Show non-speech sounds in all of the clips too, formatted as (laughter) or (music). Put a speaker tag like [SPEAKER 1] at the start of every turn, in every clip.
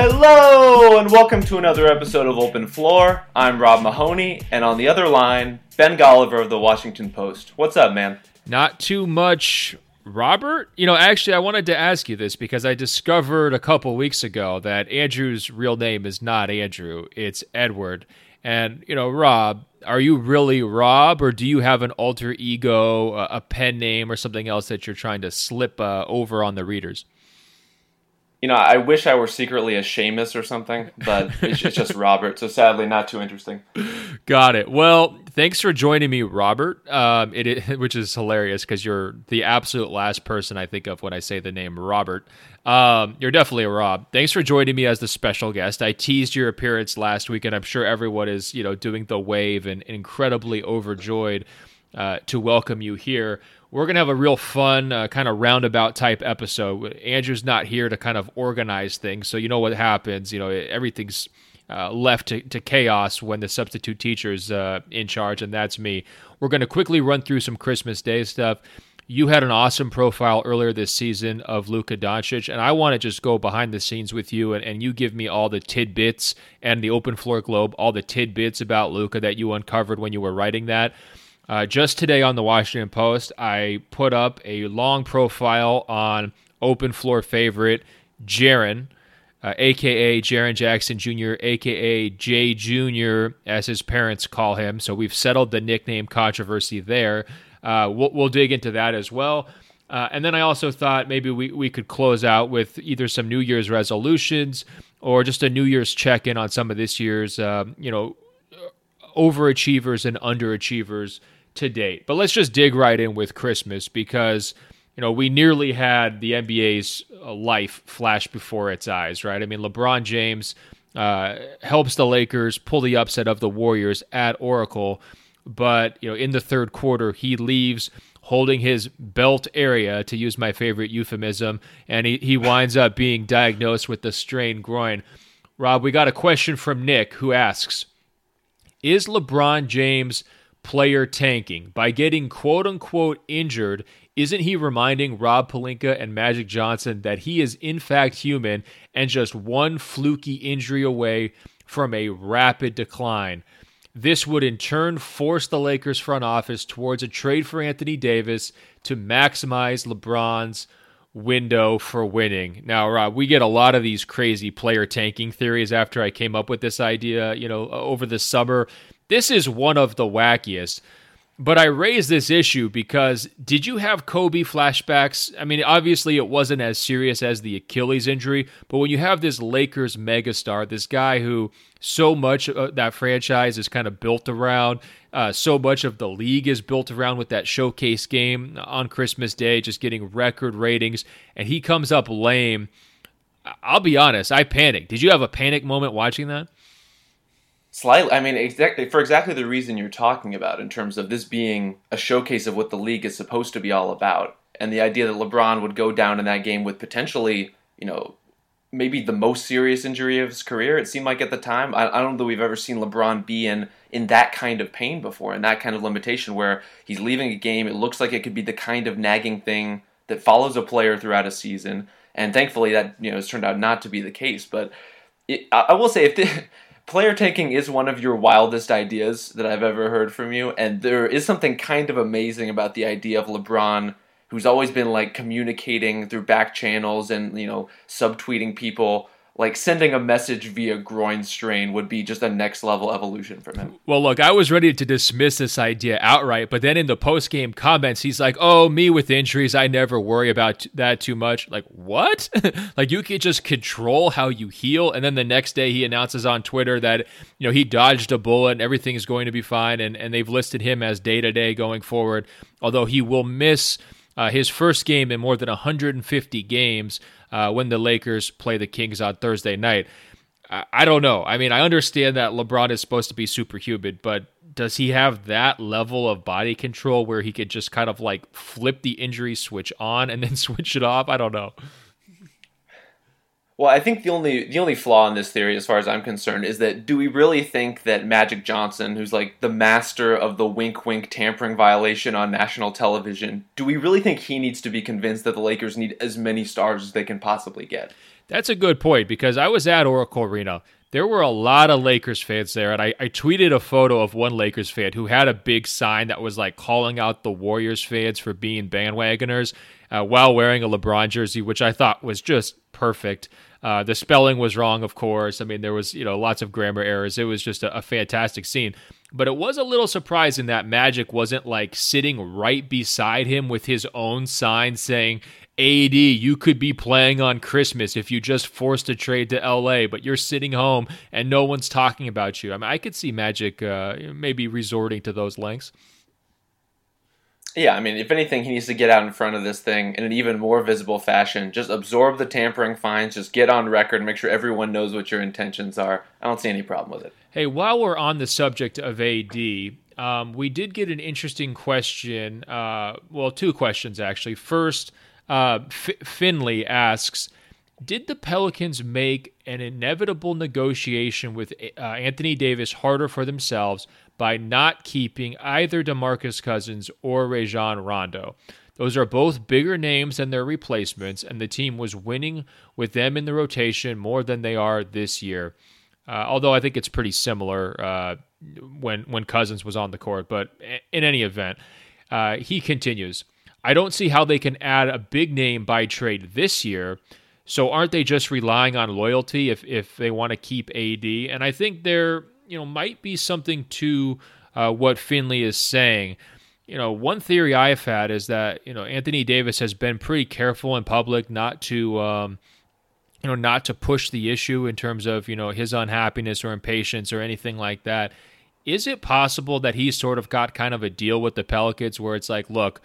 [SPEAKER 1] Hello, and welcome to another episode of Open Floor. I'm Rob Mahoney, and on the other line, Ben Golliver of the Washington Post. What's up, man?
[SPEAKER 2] Not too much, Robert. You know, actually, I wanted to ask you this because I discovered a couple weeks ago that Andrew's real name is not Andrew, it's Edward. And, you know, Rob, are you really Rob, or do you have an alter ego, a pen name, or something else that you're trying to slip uh, over on the readers?
[SPEAKER 1] You know, I wish I were secretly a Seamus or something, but it's just (laughs) Robert. So sadly, not too interesting.
[SPEAKER 2] Got it. Well, thanks for joining me, Robert. Um, it, which is hilarious because you're the absolute last person I think of when I say the name Robert. Um, you're definitely a Rob. Thanks for joining me as the special guest. I teased your appearance last week, and I'm sure everyone is, you know, doing the wave and incredibly overjoyed uh, to welcome you here we're going to have a real fun uh, kind of roundabout type episode. Andrew's not here to kind of organize things, so you know what happens. You know, everything's uh, left to, to, chaos when the substitute teacher's uh, in charge, and that's me. We're going to quickly run through some Christmas Day stuff. You had an awesome profile earlier this season of Luka Doncic, and I want to just go behind the scenes with you, and, and you give me all the tidbits and the Open Floor Globe, all the tidbits about Luka that you uncovered when you were writing that. Uh, just today on the Washington Post, I put up a long profile on open floor favorite Jaren, uh, aka Jaren Jackson Jr., aka Jay Jr., as his parents call him. So we've settled the nickname controversy there. Uh, we'll, we'll, dig into that as well. Uh, and then I also thought maybe we, we could close out with either some New Year's resolutions or just a New Year's check in on some of this year's, um, you know, overachievers and underachievers to date. But let's just dig right in with Christmas because you know we nearly had the NBA's uh, life flash before its eyes, right? I mean, LeBron James uh, helps the Lakers pull the upset of the Warriors at Oracle, but you know in the third quarter he leaves holding his belt area, to use my favorite euphemism, and he, he winds up being diagnosed with the strained groin. Rob, we got a question from Nick who asks Is LeBron James player tanking by getting quote unquote injured. Isn't he reminding Rob Pelinka and Magic Johnson that he is in fact human and just one fluky injury away from a rapid decline? This would in turn force the Lakers front office towards a trade for Anthony Davis to maximize LeBron's window for winning. Now, Rob, we get a lot of these crazy player tanking theories after I came up with this idea, you know, over the summer. This is one of the wackiest. But I raise this issue because did you have Kobe flashbacks? I mean, obviously it wasn't as serious as the Achilles injury, but when you have this Lakers megastar, this guy who so much of that franchise is kind of built around, uh, so much of the league is built around with that showcase game on Christmas Day, just getting record ratings, and he comes up lame. I'll be honest, I panicked. Did you have a panic moment watching that?
[SPEAKER 1] Slightly, I mean, exactly for exactly the reason you're talking about, in terms of this being a showcase of what the league is supposed to be all about, and the idea that LeBron would go down in that game with potentially, you know, maybe the most serious injury of his career. It seemed like at the time. I, I don't know that we've ever seen LeBron be in in that kind of pain before, and that kind of limitation where he's leaving a game. It looks like it could be the kind of nagging thing that follows a player throughout a season, and thankfully that you know has turned out not to be the case. But it, I, I will say if. The, (laughs) player tanking is one of your wildest ideas that I've ever heard from you, and there is something kind of amazing about the idea of LeBron, who's always been like communicating through back channels and you know subtweeting people like sending a message via groin strain would be just a next level evolution from him.
[SPEAKER 2] Well, look, I was ready to dismiss this idea outright, but then in the post game comments, he's like, "Oh, me with injuries, I never worry about that too much." Like, what? (laughs) like you can just control how you heal, and then the next day he announces on Twitter that you know he dodged a bullet and everything is going to be fine, and and they've listed him as day to day going forward, although he will miss. Uh, his first game in more than 150 games uh, when the Lakers play the Kings on Thursday night. I, don't know. I mean, I understand that LeBron is supposed to be superhuman, but does he have that level of body control where he could just kind of like flip the injury switch on and then (laughs) switch it off? I don't know.
[SPEAKER 1] Well, I think the only the only flaw in this theory, as far as I'm concerned, is that do we really think that Magic Johnson, who's like the master of the wink wink tampering violation on national television, do we really think he needs to be convinced that the Lakers need as many stars as they can possibly get?
[SPEAKER 2] That's a good point because I was at Oracle Arena. There were a lot of Lakers fans there, and I, I tweeted a photo of one Lakers fan who had a big sign that was like calling out the Warriors fans for being bandwagoners uh, while wearing a LeBron jersey, which I thought was just perfect. Uh, the spelling was wrong, of course. I mean, there was you know lots of grammar errors. It was just a, a, fantastic scene. But it was a little surprising that Magic wasn't like sitting right beside him with his own sign saying, "AD, you could be playing on Christmas if you just forced a trade to LA, but you're sitting home and no one's talking about you." I mean, I could see Magic uh, maybe resorting to those lengths.
[SPEAKER 1] Yeah, I mean, if anything, he needs to get out in front of this thing in an even more visible fashion. Just absorb the tampering fines. Just get on record. Make sure everyone knows what your intentions are. I don't see any problem with it.
[SPEAKER 2] Hey, while we're on the subject of AD, um, we did get an interesting question. Uh, well, two questions actually. First, uh, F- Finley asks Did the Pelicans make an inevitable negotiation with uh, Anthony Davis harder for themselves by not keeping either DeMarcus Cousins or Rajon Rondo. Those are both bigger names than their replacements, and the team was winning with them in the rotation more than they are this year. Uh, although I think it's pretty similar uh, when when Cousins was on the court, but in any event, uh, he continues. I don't see how they can add a big name by trade this year. So aren't they just relying on loyalty if if they want to keep AD? And I think they're you know might be something to uh, what Finley is saying. You know, one theory I have had is that you know Anthony Davis has been pretty careful in public not to. Um, you know, not to push the issue in terms of, you know, his unhappiness or impatience or anything like that. Is it possible that he sort of got kind of a deal with the Pelicans where it's like, look,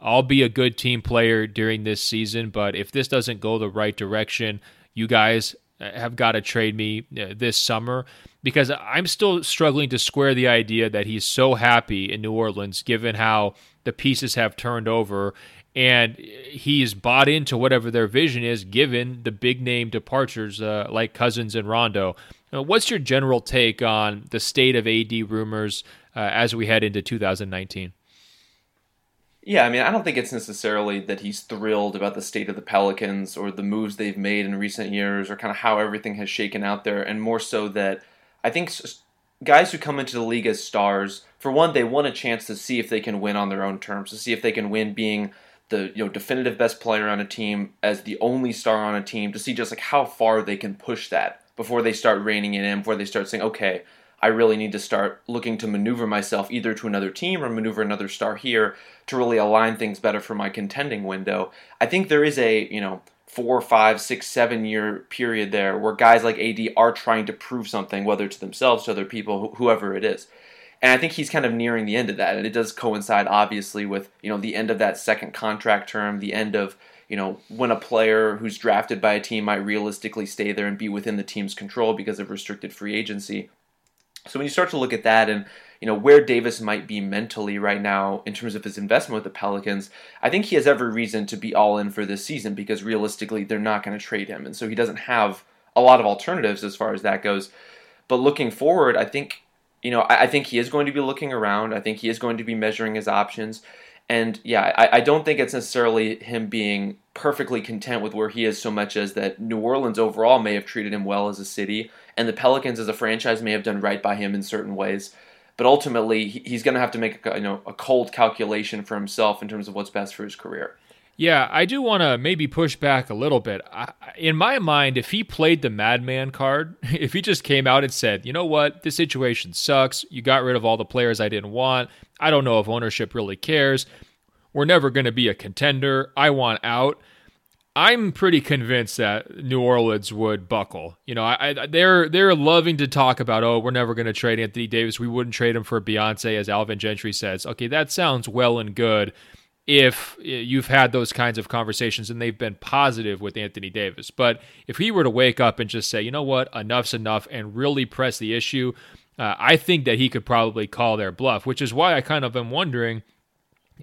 [SPEAKER 2] I'll be a good team player during this season, but if this doesn't go the right direction, you guys have got to trade me uh, this summer because I'm still struggling to square the idea that he's so happy in New Orleans given how the pieces have turned over and he's bought into whatever their vision is given the big name departures uh, like Cousins and Rondo. Uh, what's your general take on the state of AD rumors uh, as we head into 2019?
[SPEAKER 1] Yeah, I mean, I don't think it's necessarily that he's thrilled about the state of the Pelicans or the moves they've made in recent years or kind of how everything has shaken out there, and more so that I think guys who come into the league as stars, for one, they want a chance to see if they can win on their own terms, to see if they can win being the you know definitive best player on a team as the only star on a team, to see just like how far they can push that before they start reining it in, before they start saying, okay, I really need to start looking to maneuver myself either to another team or maneuver another star here to really align things better for my contending window. I think there is a, you know, four, five, six, seven year period there where guys like AD are trying to prove something, whether to themselves, to other people, whoever it is. And I think he's kind of nearing the end of that. And it does coincide, obviously, with, you know, the end of that second contract term, the end of, you know, when a player who's drafted by a team might realistically stay there and be within the team's control because of restricted free agency. So when you start to look at that and you know where Davis might be mentally right now in terms of his investment with the Pelicans, I think he has every reason to be all in for this season because realistically they're not going to trade him, and so he doesn't have a lot of alternatives as far as that goes. But looking forward, I think you know I, I think he is going to be looking around. I think he is going to be measuring his options. And yeah, I, I, don't think it's necessarily him being perfectly content with where he is so much as that New Orleans overall may have treated him well as a city and the Pelicans as a franchise may have done right by him in certain ways. But ultimately, he's going to have to make a, you know a cold calculation for himself in terms of what's best for his career.
[SPEAKER 2] Yeah, I do want to maybe push back a little bit. I, in my mind, if he played the madman card, (laughs) if he just came out and said, you know what, this situation sucks, you got rid of all the players I didn't want, I don't know if ownership really cares, we're never going to be a contender, I want out I'm pretty convinced that New Orleans would buckle. You know, I, I, they're they're loving to talk about, oh, we're never going to trade Anthony Davis. We wouldn't trade him for Beyonce, as Alvin Gentry says. Okay, that sounds well and good if you've had those kinds of conversations and they've been positive with Anthony Davis. But if he were to wake up and just say, you know what, enough's enough, and really press the issue, uh, I think that he could probably call their bluff. Which is why I kind of am wondering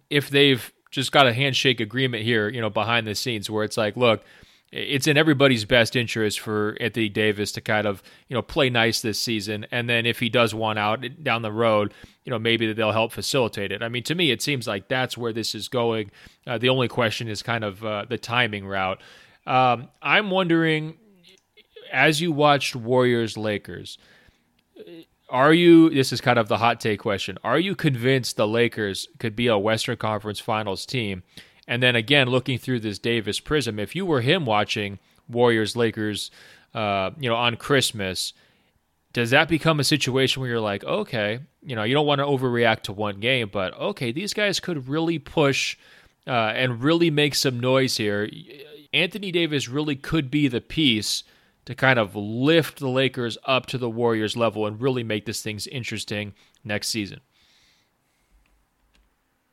[SPEAKER 2] if they've just got a handshake agreement here, you know, behind the scenes where it's like, look, it's in everybody's best interest for Anthony Davis to kind of you know play nice this season, and then if he does want out down the road, you know maybe they'll help facilitate it. I mean, to me, it seems like that's where this is going. Uh, the only question is kind of uh, the timing route. Um, I'm wondering, as you watched Warriors Lakers, are you? This is kind of the hot take question. Are you convinced the Lakers could be a Western Conference Finals team? And then again, looking through this Davis prism, if you were him watching Warriors Lakers, uh, you know, on Christmas, does that become a situation where you're like, okay, you know, you don't want to overreact to one game, but okay, these guys could really push uh, and really make some noise here. Anthony Davis really could be the piece to kind of lift the Lakers up to the Warriors level and really make this things interesting next season.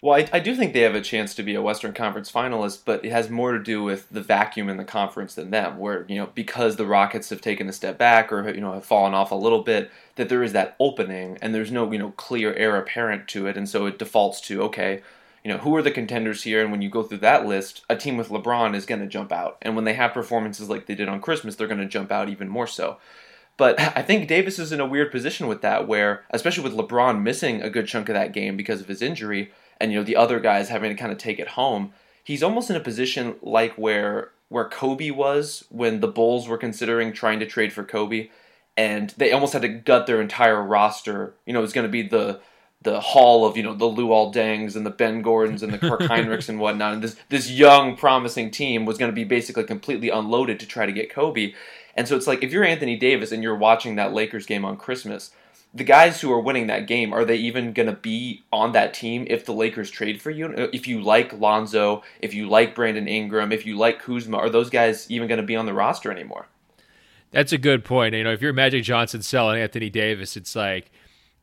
[SPEAKER 1] Well, I, I, do think they have a chance to be a Western Conference finalist, but it has more to do with the vacuum in the conference than them. Where you know because the Rockets have taken a step back or you know have fallen off a little bit, that there is that opening and there's no you know clear heir apparent to it, and so it defaults to okay, you know who are the contenders here, and when you go through that list, a team with LeBron is going to jump out, and when they have performances like they did on Christmas, they're going to jump out even more so. But (laughs) I think Davis is in a weird position with that, where especially with LeBron missing a good chunk of that game because of his injury and you know the other guys having to kind of take it home. He's almost in a position like where where Kobe was when the Bulls were considering trying to trade for Kobe, and they almost had to gut their entire roster. You know, it was going to be the the hall of you know the Luol Dengs and the Ben Gordons and the Kirk (laughs) Hinrichs and whatnot. And this this young promising team was going to be basically completely unloaded to try to get Kobe. And so it's like if you're Anthony Davis and you're watching that Lakers game on Christmas, the guys who are winning that game, are they even going to be on that team if the Lakers trade for you? Uh, if you like Lonzo, if you like Brandon Ingram, if you like Kuzma, are those guys even going to be on the roster anymore?
[SPEAKER 2] That's a good point. You know, if you're Magic Johnson selling Anthony Davis, it's like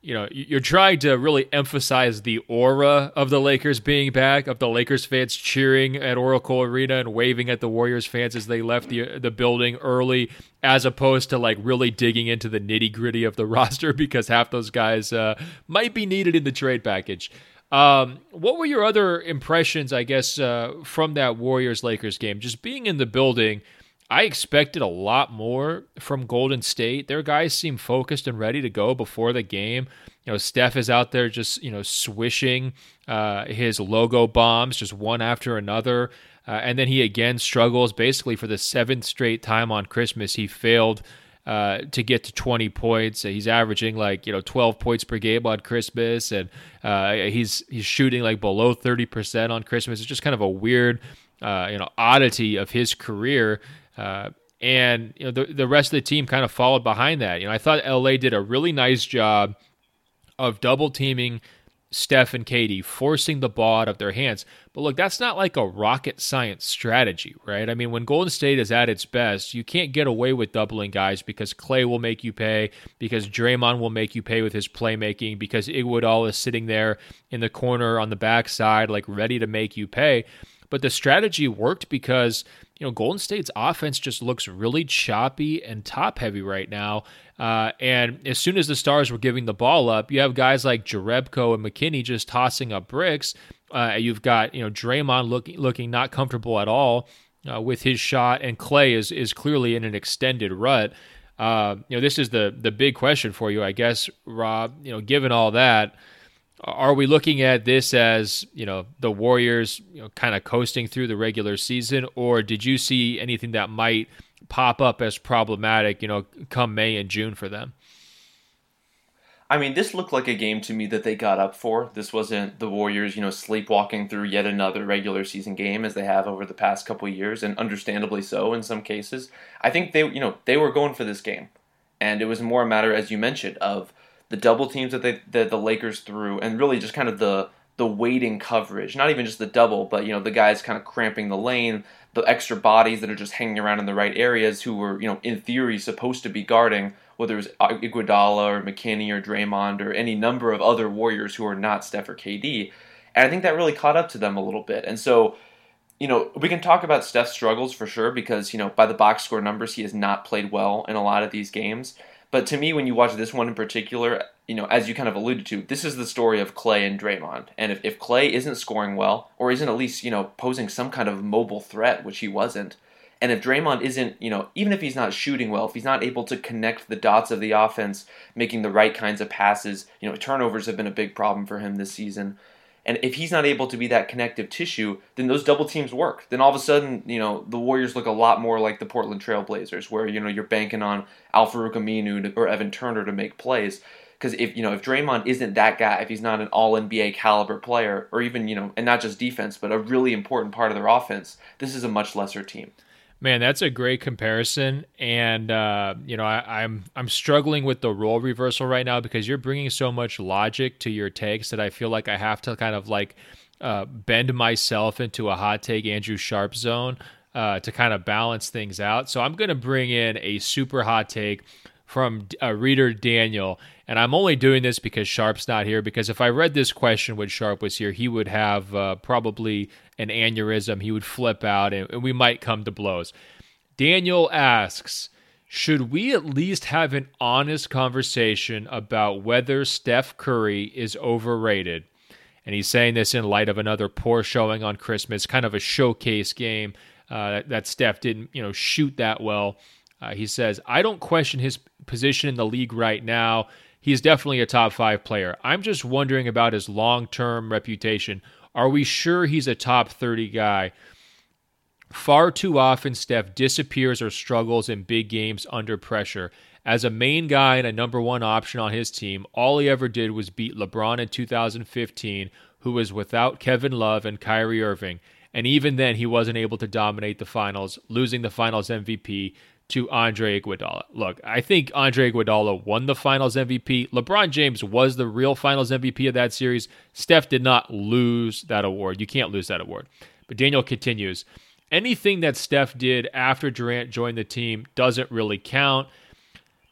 [SPEAKER 2] you know, you're trying to really emphasize the aura of the Lakers being back, of the Lakers fans cheering at Oracle Arena and waving at the Warriors fans as they left the the building early, as opposed to like really digging into the nitty gritty of the (laughs) roster because half those guys uh, might be needed in the trade package. Um, what were your other impressions, I guess, uh, from that Warriors Lakers game? Just being in the building I expected a lot more from Golden State. Their guys seem focused and ready to go before the game. You know, Steph is out there just, you know, swishing uh, his logo bombs just one after another. Uh, and then he again struggles basically for the seventh straight time on Christmas. He failed uh, to get to 20 points. He's averaging like, you know, 12 points per game on Christmas. And uh, he's, he's shooting like below 30% on Christmas. It's just kind of a weird, uh, you know, oddity of his career. Uh, and you know the the rest of the team kind of followed behind that. You know, I thought LA did a really nice job of double teaming Steph and KD, forcing the ball out of their hands. But look, that's not like a rocket science strategy, right? I mean, when Golden State is at its best, you can't get away with doubling guys because Klay will make you pay, because Draymond will make you pay with his playmaking, because Iguodala is sitting there in the corner on the backside, like ready to make you pay. But the strategy worked because you know, Golden State's offense just looks really choppy and top heavy right now. Uh, and as soon as the Stars were giving the ball up, you have guys like Jerebko and McKinnie just tossing up bricks. Uh, you've got you know Draymond looking looking not comfortable at all uh, with his shot, and Klay is is clearly in an extended rut. Uh, you know, this is the the big question for you, I guess, Rob. You know, given all that are we looking at this as you know the Warriors you know, kind of coasting through the regular season, or did you see anything that might pop up as problematic, you know, come May and June for them?
[SPEAKER 1] I mean, this looked like a game to me that they got up for. This wasn't the Warriors, you know, sleepwalking through yet another regular season game as they have over the past couple years, and understandably so in some cases. I think they, you know, they were going for this game, and it was more a matter, as you mentioned, of the double teams that they that the Lakers threw, and really just kind of the the waiting coverage. Not even just the double, but you know the guys kind of cramping the lane, the extra bodies that are just hanging around in the right areas, who were you know in theory supposed to be guarding, whether it was Iguodala or McKinnie or Draymond or any number of other Warriors who are not Steph or KD. And I think that really caught up to them a little bit. And so, you know, we can talk about Steph's struggles for sure because, you know, by the box score numbers, he has not played well in a lot of these games. But to me, when you watch this one in particular, you know, as you kind of alluded to, this is the story of Klay and Draymond. And if, if Klay isn't scoring well, or isn't at least, you know, posing some kind of mobile threat, which he wasn't, And if Draymond isn't, you know, even if he's not shooting well, if he's not able to connect the dots of the offense, making the right kinds of passes, you know, turnovers have been a big problem for him this season. And if he's not able to be that connective tissue, then those double teams work. Then all of a sudden, you know, the Warriors look a lot more like the Portland Trailblazers, where you know you're banking on Al-Farouq Aminu or Evan Turner to make plays. Because if you know if Draymond isn't that guy, if he's not an All NBA caliber player, or even you know, and not just defense, but a really important part of their offense, this is a much lesser team.
[SPEAKER 2] Man, that's a great comparison, and uh, you know I, I'm I'm struggling with the role reversal right now because you're bringing so much logic to your takes that I feel like I have to kind of like uh, bend myself into a hot take Andrew Sharp zone uh, to kind of balance things out. So I'm going to bring in a super hot take from a reader Daniel, and I'm only doing this because Sharp's not here. Because if I read this question when Sharp was here, he would have uh, probably an aneurysm. He would flip out, and, and we might come to blows. Daniel asks, should we at least have an honest conversation about whether Steph Curry is overrated? And he's saying this in light of another poor showing on Christmas, kind of a showcase game uh, that Steph didn't, you know, shoot that well. Uh, he says, I don't question his position in the league right now. He's definitely a top five player. I'm just wondering about his long term reputation. Are we sure he's a top 30 guy? Far too often, Steph disappears or struggles in big games under pressure. As a main guy and a number one option on his team, all he ever did was beat LeBron in 2015, who was without Kevin Love and Kyrie Irving. And even then, he wasn't able to dominate the finals, losing the finals MVP to Andre Iguodala. Look, I think Andre Iguodala won the Finals MVP. LeBron James was the real Finals MVP of that series. Steph did not lose that award. You can't lose that award. But Daniel continues. Anything that Steph did after Durant joined the team doesn't really count.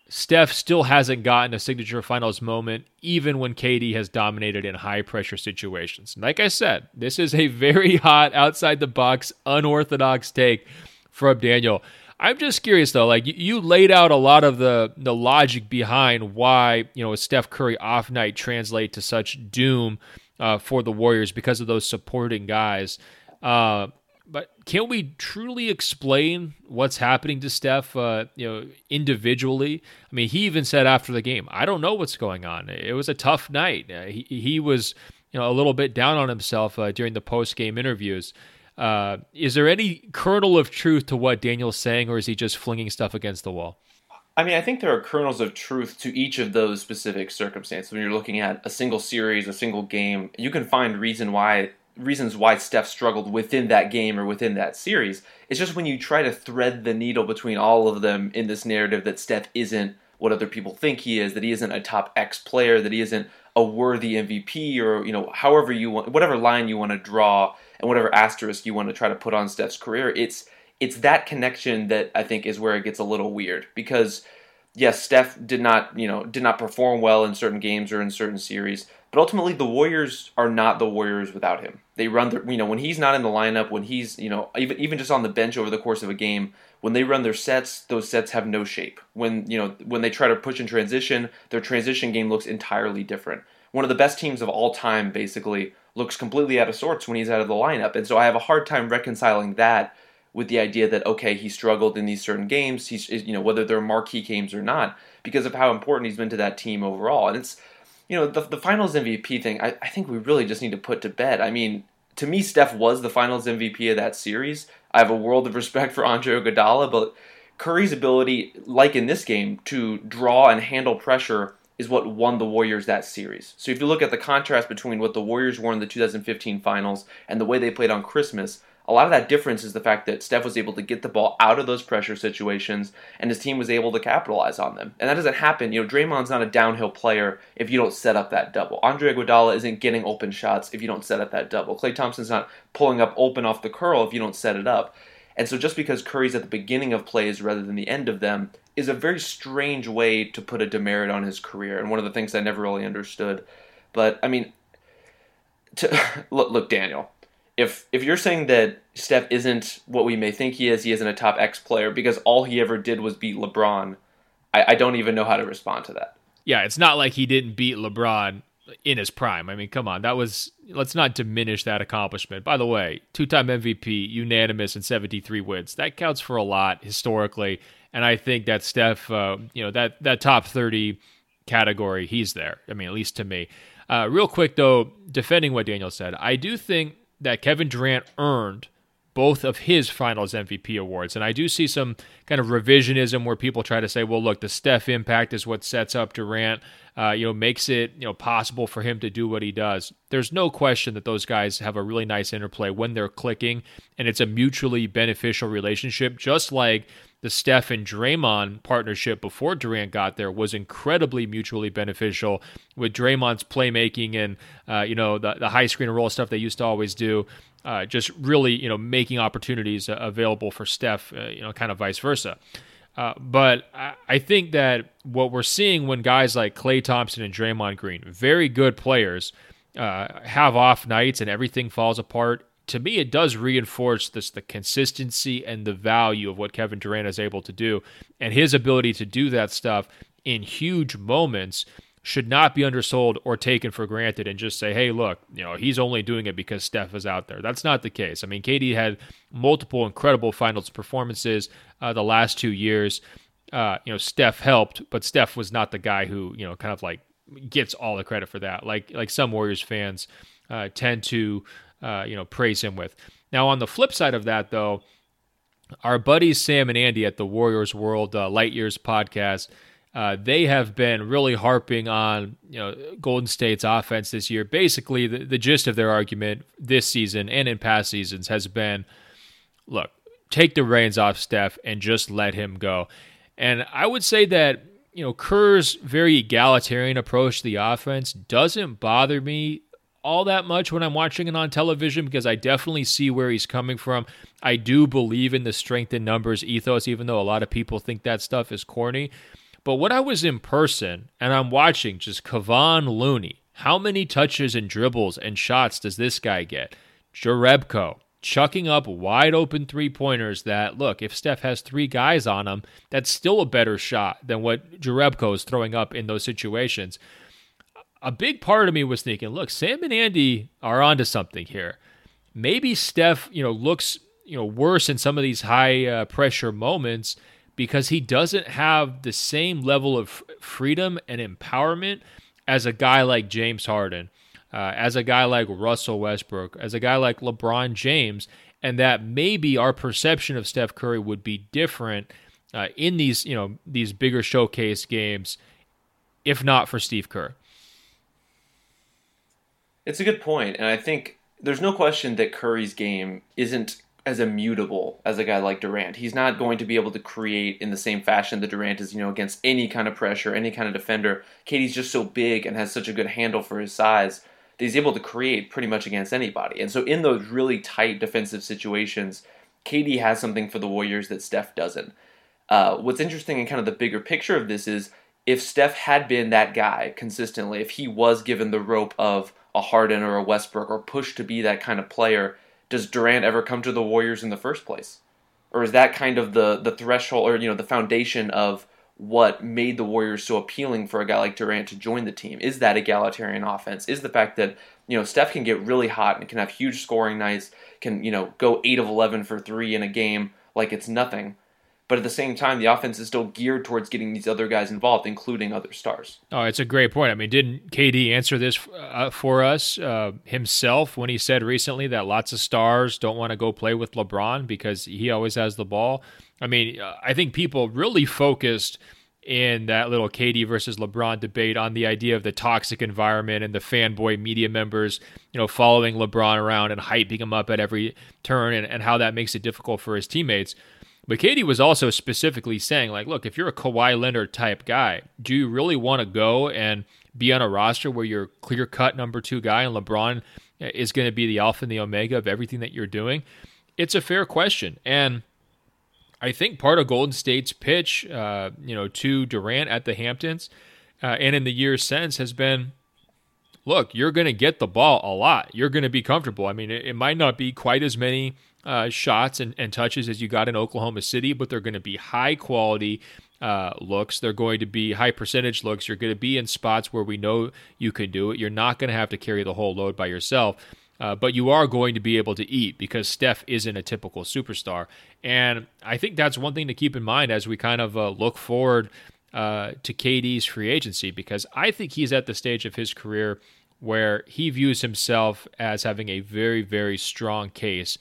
[SPEAKER 2] Steph still hasn't gotten a signature finals moment, even when KD has dominated in high pressure situations. Like I said, this is a (laughs) very hot, outside the box, unorthodox take from Daniel. I'm just curious though, like you, laid out a lot of the the logic behind why you know a Steph Curry off night translate to such doom uh, for the Warriors because of those supporting guys. Uh, but can we truly explain what's happening to Steph, uh, you know, individually? I mean, he even said after the game, "I don't know what's going on. It was a tough night. Uh, he he was, you know, a little bit down on himself uh, during the post game interviews." Uh, is there any kernel of truth to what Daniel's saying, or is he just flinging stuff against the wall?
[SPEAKER 1] I mean, I think there are kernels of truth to each of those specific circumstances. When you're looking at a single series, a single game, you can find reason why reasons why Steph struggled within that game or within that series. It's just when you try to thread the needle between all of them in this narrative that Steph isn't what other people think he is, that he isn't a top X player, that he isn't a worthy MVP, or you know, however you want, whatever line you want to draw and whatever asterisk you want to try to put on Steph's career, it's it's that connection that I think is where it gets a little weird because yes, Steph did not, you know, did not perform well in certain games or in certain series, but ultimately the Warriors are not the Warriors without him. They run their, you know, when he's not in the lineup, when he's, you know, even even just on the bench over the course of a game, when they run their sets, those sets have no shape. When, you know, when they try to push in transition, their transition game looks entirely different. One of the best teams of all time basically looks completely out of sorts when he's out of the lineup. And so I have a hard time reconciling that with the idea that okay, he struggled in these certain games. He's you know whether they're marquee games or not because of how important he's been to that team overall. And it's you know the the Finals MVP thing. I, I think we really just need to put to bed. I mean, to me, Steph was the Finals MVP of that series. I have a world of respect for Andre Iguodala, but Curry's ability, like in this game, to draw and handle pressure is what won the Warriors that series. So if you look at the contrast between what the Warriors were in the 2015 finals and the way they played on Christmas, a lot of that difference is the fact that Steph was able to get the ball out of those pressure situations and his team was able to capitalize on them. And that doesn't happen. You know, Draymond's not a downhill player if you don't set up that double. Andre Iguodala isn't getting open shots if you don't set up that double. Klay Thompson's not pulling up open off the curl if you don't set it up. And so just because Curry's at the beginning of plays rather than the end of them is a very strange way to put a demerit on his career, and one of the things I never really understood. But I mean, to, (laughs) look, look, Daniel, if if you're saying that Steph isn't what we may think he is, he isn't a top X player because all he ever did was beat LeBron. I, I don't even know how to respond to that.
[SPEAKER 2] Yeah, it's not like he didn't beat LeBron in his prime. I mean, come on, that was let's not diminish that accomplishment. By the way, two-time MVP, unanimous, and 73 wins. That counts for a lot historically, and I think that Steph, uh, you know, that that top 30 category, he's there. I mean, at least to me. Uh, real quick though, defending what Daniel said, I do think that Kevin Durant earned both of his finals MVP awards. And I do see some kind of revisionism where people try to say, well, look, the Steph impact is what sets up Durant, uh, you know, makes it, you know, possible for him to do what he does. There's no question that those guys have a really nice interplay when they're clicking, and it's a mutually beneficial relationship, just like the Steph and Draymond partnership before Durant got there was incredibly mutually beneficial with Draymond's playmaking and, uh, you know, the, the high screen and roll stuff they used to always do uh, just really you know making opportunities uh, available for Steph, uh, you know, kind of vice versa. Uh, but I, think that what we're seeing when guys like Klay Thompson and Draymond Green, very good players, uh, have off nights and everything falls apart. To me, it does reinforce this the consistency and the value of what Kevin Durant is able to do, and his ability to do that stuff in huge moments should not be undersold or taken for granted and just say, hey, look, you know, he's only doing it because Steph is out there. That's not the case. I mean, KD had multiple incredible finals performances uh, the last two years. Uh, you know, Steph helped, but Steph was not the guy who, you know, kind of like gets all the credit for that. Like like some Warriors fans uh, tend to, uh, you know, praise him with. Now, on the flip side of that, though, our buddies Sam and Andy at the Warriors World uh, Light Years podcast uh, they have been really harping on you know Golden State's offense this year. Basically, the, the gist of their argument this season and in past seasons has been, look, take the reins off Steph and just let him go. And I would say that you know Kerr's very egalitarian approach to the offense doesn't bother me all that much when I'm watching it on television because I definitely see where he's coming from. I do believe in the strength in numbers ethos, even though a lot of people think that stuff is corny. But when I was in person and I'm watching just Kevon Looney, how many touches and dribbles and shots does this guy get? Jerebko chucking up wide open three pointers that, look, if Steph has three guys on him, that's still a better shot than what Jerebko is throwing up in those situations. A big part of me was thinking, look, Sam and Andy are onto something here. Maybe Steph, you know, looks, you know, worse in some of these high uh, pressure moments because he doesn't have the same level of freedom and empowerment as a guy like James Harden, uh, as a guy like Russell Westbrook, as a guy like LeBron James, and that maybe our perception of Steph Curry would be different uh, in these you know these bigger showcase games, if not for Steve Kerr.
[SPEAKER 1] It's a good point, and I think there's no question that Curry's game isn't as immutable as a guy like Durant. He's not going to be able to create in the same fashion that Durant is, you know, against any kind of pressure, any kind of defender. KD's just so big and has such a good handle for his size that he's able to create pretty much against anybody. And so in those really tight defensive situations, KD has something for the Warriors that Steph doesn't. Uh, what's interesting in kind of the bigger picture of this is if Steph had been that guy consistently, if he was given the rope of a Harden or a Westbrook or push to be that kind of player, does Durant ever come to the Warriors in the first place? Or is that kind of the the threshold or you know the foundation of what made the Warriors so appealing for a guy like Durant to join the team? Is that egalitarian offense? Is the fact that you know Steph can get really hot and can have huge scoring nights, can you know go 8 of 11 for 3 in a game like it's nothing but at the same time, the offense is still geared towards getting these other guys involved, including other stars.
[SPEAKER 2] Oh, it's a great point. I mean, didn't KD answer this uh, for us uh, himself when he said recently that lots of stars don't want to go play with LeBron because he always has the ball? I mean, uh, I think people really focused in that little KD versus LeBron debate on the idea of the toxic environment and the fanboy media members, you know, following LeBron around and hyping him up at every turn and, and how that makes it difficult for his teammates. But KD was also specifically saying, like, look, if you're a Kawhi Leonard type guy, do you really want to go and be on a roster where you're clear cut number two guy and LeBron is going to be the alpha and the omega of everything that you're doing? It's a fair question. And I think part of Golden State's pitch, uh, you know, to Durant at the Hamptons uh, and in the years since has been look, you're going to get the ball a lot. You're going to be comfortable. I mean, it, it, might not be quite as many uh, shots and, and touches as you got in Oklahoma City, but they're going to be high quality uh, looks. They're going to be high percentage looks. You're going to be in spots where we know you can do it. You're not going to have to carry the whole load by yourself. Uh, but you are going to be able to eat because Steph isn't a typical superstar. And I think that's one thing to keep in mind as we kind of uh, look forward uh, to KD's free agency because I think he's at the stage of his career where he views himself as having a very, very strong case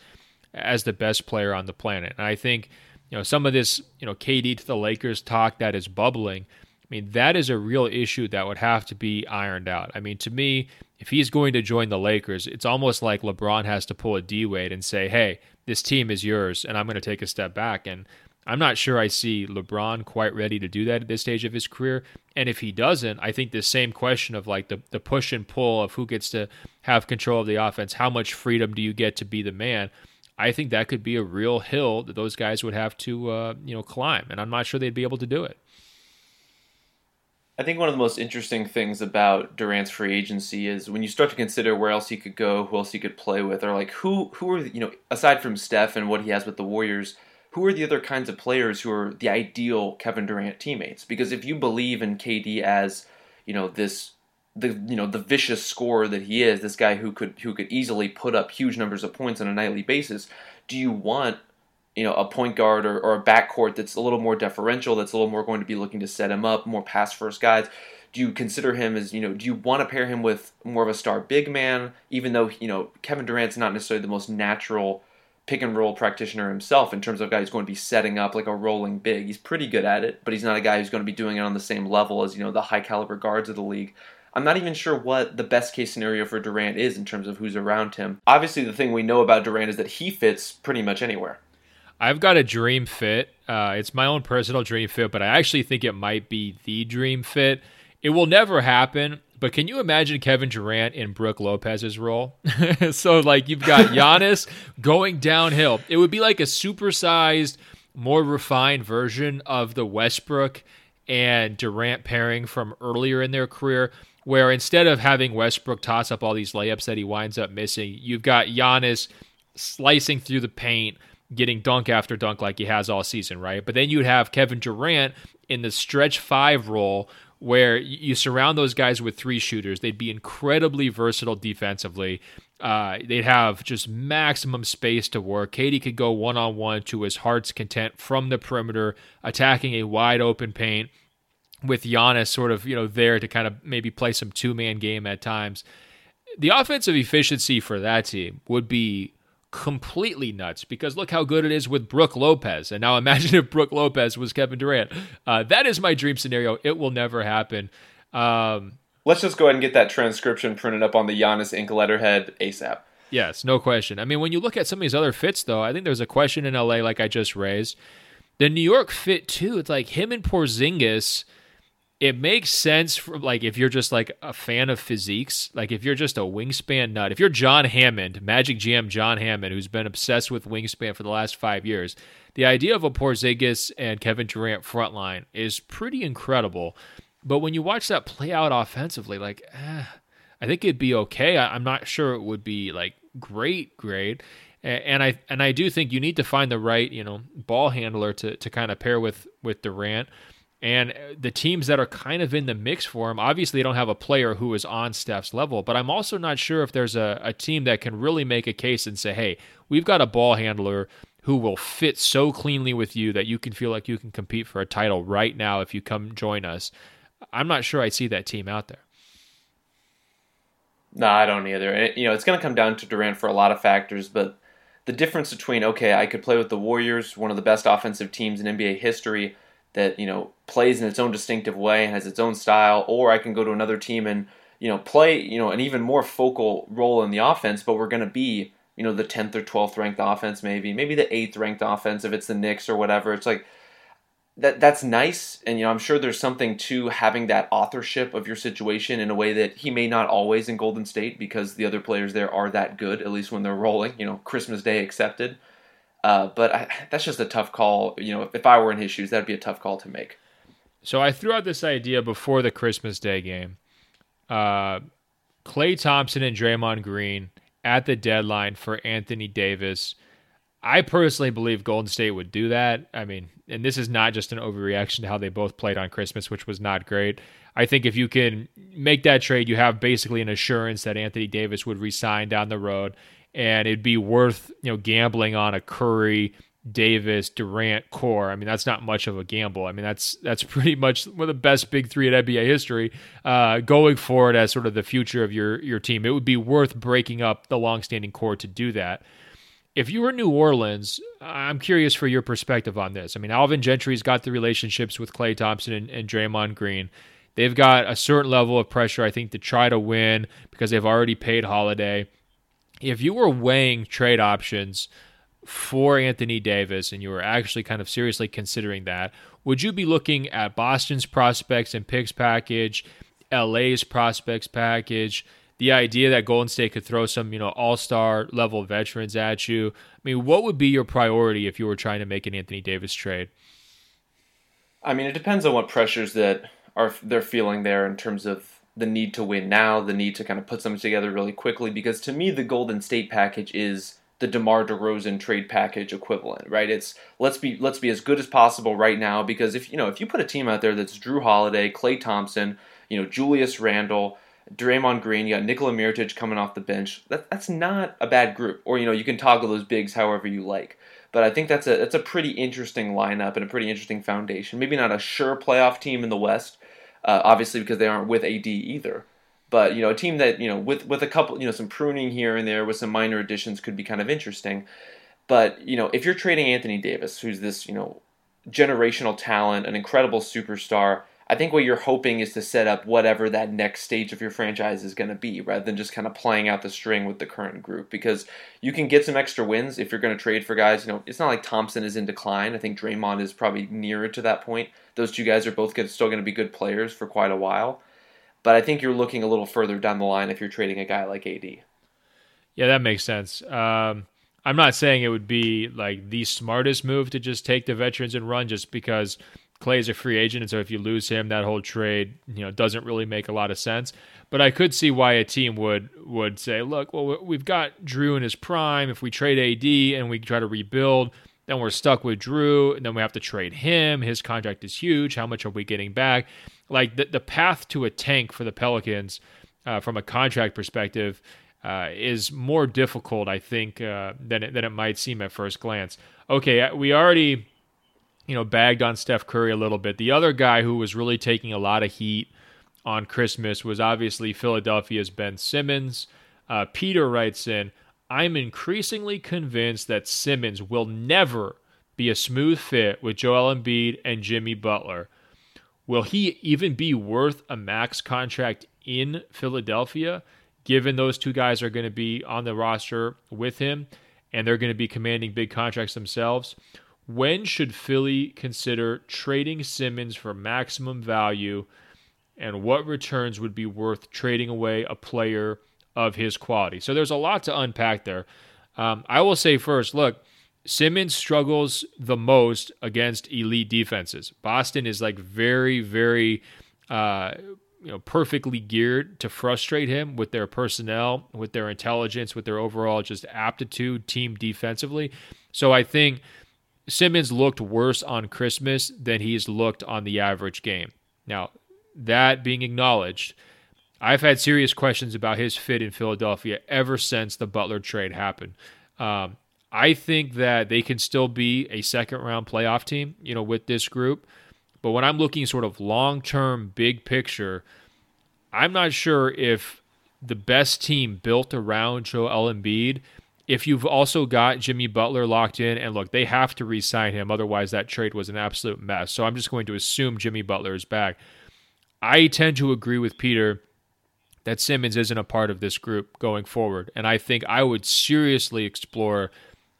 [SPEAKER 2] as the best player on the planet. And I think, you know, some of this, you know, KD to the Lakers talk that is bubbling. I mean, that is a real issue that would have to be ironed out. I mean, to me, if he's going to join the Lakers, it's almost like LeBron has to pull a D Wade and say, hey, this team is yours, and I'm going to take a step back. And I'm not sure I see LeBron quite ready to do that at this stage of his career. And if he doesn't, I think the same question of like the, the push and pull of who gets to have control of the offense, how much freedom do you get to be the man? I think that could be a real hill that those guys would have to uh, you know climb, and I'm not sure they'd be able to do it.
[SPEAKER 1] I think one of the most interesting things about Durant's free agency is when you start to consider where else he could go, who else he could play with, or like who who are you know aside from Steph and what he has with the Warriors, who are the other kinds of players who are the ideal Kevin Durant teammates? Because if you believe in KD as, you know, this the you know the vicious scorer that he is, this guy who could who could easily put up huge numbers of points on a nightly basis, do you want you know a point guard or, or a backcourt that's a little more deferential, that's a little more going to be looking to set him up, more pass first guys? Do you consider him as you know? Do you want to pair him with more of a star big man, even though you know Kevin Durant's not necessarily the most natural pick and roll practitioner himself in terms of guy who's going to be setting up like a rolling big. He's pretty good at it, but he's not a guy who's going to be doing it on the same level as, you know, the high caliber guards of the league. I'm not even sure what the best case scenario for Durant is in terms of who's around him. Obviously, the thing we know about Durant is that he fits pretty much anywhere.
[SPEAKER 2] I've got a dream fit. Uh, it's my own personal dream fit, but I actually think it might be the dream fit. It will never happen, but can you imagine Kevin Durant in Brook Lopez's role? (laughs) so like you've got (laughs) Giannis going downhill. It would be like a supersized, more refined version of the Westbrook and Durant pairing from earlier in their career, where instead of having Westbrook toss up all these layups that he winds up missing, you've got Giannis slicing through the paint, getting dunk after dunk like he has all season, right? But then you'd have Kevin Durant in the stretch five role where you surround those guys with three shooters. They'd be incredibly versatile defensively. Uh, they'd have just maximum space to work. KD could go one on one to his heart's content from the perimeter, attacking a wide open paint with Giannis sort of you know there to kind of maybe play some two man game at times. The offensive efficiency for that team would be completely nuts because look how good it is with Brook Lopez. And now (laughs) imagine if Brook Lopez was Kevin Durant. Uh, that is my dream scenario. It will never happen. Um,
[SPEAKER 1] Let's just go ahead and get that transcription printed up on the Giannis ink letterhead ASAP.
[SPEAKER 2] Yes, no question. I mean, when you look at some of these other fits, though, I think there's a question in LA, like I just raised. The New York fit, too, it's like him and Porzingis – it makes sense for like if you're just like a fan of physiques, like if you're just a wingspan nut, if you're John Hammond, Magic GM John Hammond, who's been obsessed with wingspan for the last five years, the idea of a Porzingis and Kevin Durant front line is pretty incredible. But when you watch that play out offensively, like eh, I think it'd be okay. I, am not sure it would be like great, great. And I and I do think you need to find the right, you know, ball handler to to kind of pair with with Durant. And uh, the teams that are kind of in the mix for him, obviously, don't have a player who is on Steph's level. But I'm also not sure if there's a, a team that can really make a case and say, hey, we've got a ball handler who will fit so cleanly with you that you can feel like you can compete for a title right now if you come join us. I'm not sure I see that team out there.
[SPEAKER 1] No, I don't either. It, you know, it's going to come down to Durant for a lot of factors, but the difference between okay, I could play with the Warriors, one of the best offensive teams in NBA history, that you know plays in its own distinctive way and has its own style, or I can go to another team and you know play you know an even more focal role in the offense, but we're going to be you know the 10th or 12th ranked offense maybe maybe the 8th ranked offense if it's the Knicks or whatever. It's like that that's nice and you know I'm sure there's something to having that authorship of your situation in a way that he may not always in Golden State because the other players there are that good at least when they're rolling you know Christmas Day accepted uh, but I, (sighs) that's just a tough call. You know, if I were in his shoes, that'd be a tough call to make.
[SPEAKER 2] So I threw out this idea before the Christmas Day game. Uh, Klay Thompson and Draymond Green at the deadline for Anthony Davis. I personally believe Golden State would do that. I mean, and this is not just an overreaction to how they both played on Christmas, which was not great. I think if you can make that trade, you have basically an assurance that Anthony Davis would resign down the road, and it'd be worth you know gambling on a Curry, Davis, Durant core. I mean, that's not much of a gamble. I mean, that's that's (laughs) pretty much one of the best big three in NBA history uh, going forward as sort of the future of your your team. It would be worth breaking up the longstanding core to do that if you were New Orleans, I'm curious for your perspective on this. I mean, Alvin Gentry's got the relationships with Klay Thompson and, and Draymond Green. They've got a certain level of pressure, I think, to try to win because they've already paid Holiday. If you were weighing trade options for Anthony Davis and you were actually kind of seriously considering that, would you be looking at Boston's prospects and picks package, LA's prospects package? the idea that Golden State could throw some, you know, all-star level veterans at you. I mean, what would be your priority if you were trying to make an Anthony Davis trade?
[SPEAKER 1] I mean, it depends on what pressures that are they're feeling there in terms of the need to win now, the need to kind of put something together really quickly. Because to me, the Golden State package is the DeMar DeRozan trade package equivalent, right? It's let's be let's be as good as possible right now because if you know if you put a team out there that's Jrue Holiday, Klay Thompson, you know Julius Randle, Draymond Green, you got Nikola Mirotic coming off the bench. That, that's not a bad group. Or you know, you can toggle those bigs however you like. But I think that's a that's a pretty interesting lineup and a pretty interesting foundation. Maybe not a sure playoff team in the West, uh, obviously because they aren't with AD either. But you know, a team that you know with with a couple you know some pruning here and there with some minor additions could be kind of interesting. But you know, if you're trading Anthony Davis, who's this you know generational talent, an incredible superstar I think what you're hoping is to set up whatever that next stage of your franchise is going to be, rather than just kind of playing out the string with the current group. Because you can get some extra wins if you're going to trade for guys. You know, it's not like Thompson is in decline. I think Draymond is probably nearer to that point. Those two guys are both still going to be good players for quite a while. But I think you're looking a little further down the line if you're trading a guy like AD.
[SPEAKER 2] Yeah, that makes sense. Um, I'm not saying it would be like the smartest move to just take the veterans and run, just because Klay is a free agent, and so if you lose him, that whole trade, you know, doesn't really make a lot of sense. But I could see why a team would would say, look, well, we've got Jrue in his prime. If we trade AD and we try to rebuild, then we're stuck with Jrue, and then we have to trade him. His contract is huge. How much are we getting back? Like the the path to a tank for the Pelicans, uh, from a contract perspective. Uh, is more difficult, I think, uh, than it, than it might seem at first glance. Okay, we already you know, bagged on Steph Curry a little bit. The other guy who was really taking a lot of heat on Christmas was obviously Philadelphia's Ben Simmons. Uh, Peter writes in, I'm increasingly convinced that Simmons will never be a smooth fit with Joel Embiid and Jimmy Butler. Will he even be worth a max contract in Philadelphia, given those two guys are going to be on the roster with him and they're going to be commanding big contracts themselves? When should Philly consider trading Simmons for maximum value, and what returns would be worth trading away a player of his quality? So there's a lot to unpack there. Um, I will say first, look, Simmons struggles the most against elite defenses. Boston is like very, very, uh, you know, perfectly geared to frustrate him with their personnel, with their intelligence, with their overall just aptitude, team defensively. So I think Simmons looked worse on Christmas than he's looked on the average game. Now, that being acknowledged, I've had serious questions about his fit in Philadelphia ever since the Butler trade happened. Um, I think that they can still be a second round playoff team, you know, with this group. But when I'm looking sort of long term, big picture, I'm not sure if the best team built around Joel Embiid if you've also got Jimmy Butler locked in, and look, they have to re sign him, otherwise, that trade was an absolute mess. So I'm just going to assume Jimmy Butler is back. I tend to agree with Peter that Simmons isn't a part of this group going forward. And I think I would seriously explore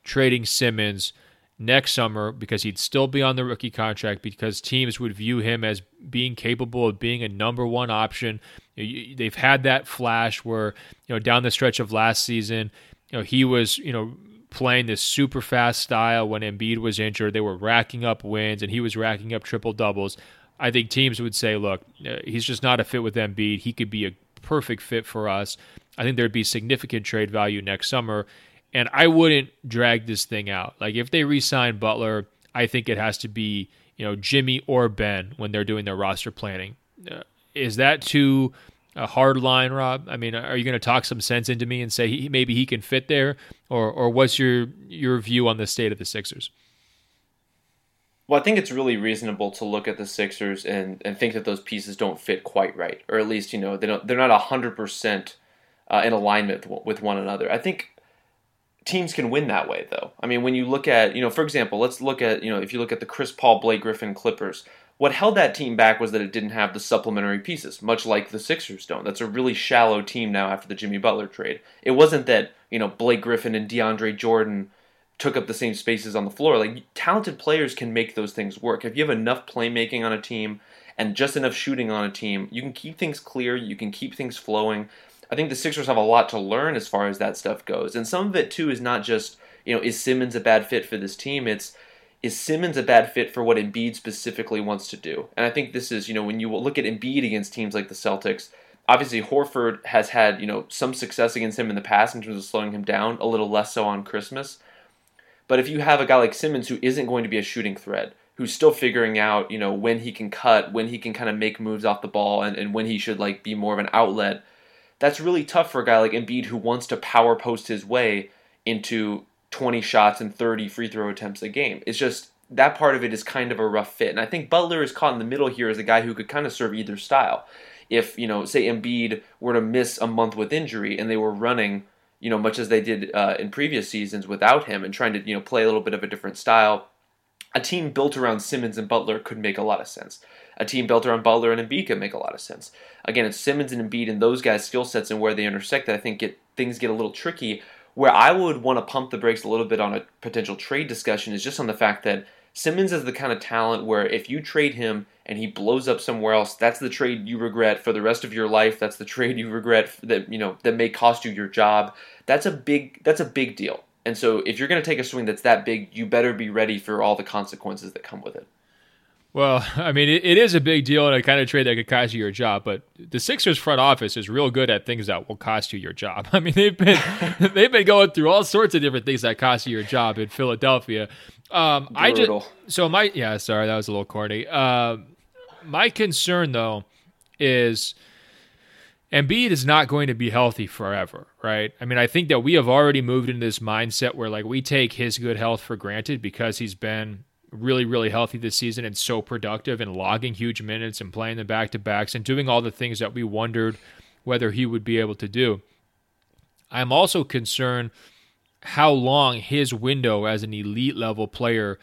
[SPEAKER 2] trading Simmons next summer because he'd still be on the rookie contract because teams would view him as being capable of being a number one option. They've had that flash where, you know, down the stretch of last season, you know, he was, you know, playing this super fast style when Embiid was injured. They were racking up wins and he was racking up triple doubles. I think teams would say, look, uh, he's just not a fit with Embiid. He could be a perfect fit for us. I think there'd be significant trade value next summer. And I wouldn't drag this thing out. Like if they re-sign Butler, I think it has to be you know Jimmy or Ben when they're doing their roster planning. Uh, is that too a hard line, Rob? I mean, are you going to talk some sense into me and say he, maybe he can fit there, or or what's your your view on the state of the Sixers?
[SPEAKER 1] Well, I think it's really reasonable to look at the Sixers and, and think that those pieces don't fit quite right, or at least you know they don't they're not hundred uh, percent in alignment with one another. I think teams can win that way, though. I mean, when you look at you know, for example, let's look at you know if you look at the Chris Paul, Blake Griffin Clippers. What held that team back was that it didn't have the supplementary pieces, much like the Sixers don't. That's a really shallow team now after the Jimmy Butler trade. It wasn't that you know Blake Griffin and DeAndre Jordan took up the same spaces on the floor. Like talented players can make those things work. If you have enough playmaking on a team and just enough shooting on a team, you can keep things clear, you can keep things flowing. I think the Sixers have a lot to learn as far as that stuff goes. And some of it too is not just, you know, is Simmons a bad fit for this team? It's is Simmons a bad fit for what Embiid specifically wants to do? And I think this is, you know, when you look at Embiid against teams like the Celtics, obviously Horford has had, you know, some success against him in the past in terms of slowing him down, a little less so on Christmas. But if you have a guy like Simmons who isn't going to be a shooting threat, who's still figuring out, you know, when he can cut, when he can kind of make moves off the ball, and, and when he should like be more of an outlet, that's really tough for a guy like Embiid who wants to power post his way into 20 shots and 30 free throw attempts a game. It's just that part of it is kind of a rough fit. And I think Butler is caught in the middle here as a guy who could kind of serve either style. If, you know, say Embiid were to miss a month with injury and they were running you know, much as they did uh, in previous seasons without him and trying to, you know, play a little bit of a different style. A team built around Simmons and Butler could make a lot of sense. A team built around Butler and Embiid could make a lot of sense. Again, it's Simmons and Embiid and those guys' skill sets and where they intersect that I think get things get a little tricky. Where I would want to pump the brakes a little bit on a potential trade discussion is just on the fact that Simmons is the kind of talent where if you trade him and he blows up somewhere else, that's the trade you regret for the rest of your life. That's the trade you regret that you know that may cost you your job. That's a big that's a big deal. And so if you're going to take a swing that's that big, you better be ready for all the consequences that come with it.
[SPEAKER 2] Well, (laughs) I mean, it, it is a big deal and a kind of trade that could cost you your job. But the Sixers front office is real good at things that will cost you your job. (laughs) I mean, they've been (laughs) they've been going through all sorts of different things that cost you your job in Philadelphia. Um, I just so my yeah, sorry, that was a little corny. Uh, my concern though is Embiid is not going to be healthy forever, right? I mean, I think that we have already moved into this mindset where like we take his good health for granted because he's been really, really healthy this season and so productive and logging huge minutes and playing the back to backs and doing all the things that we wondered whether he would be able to do. I'm also concerned how long his window as an elite level player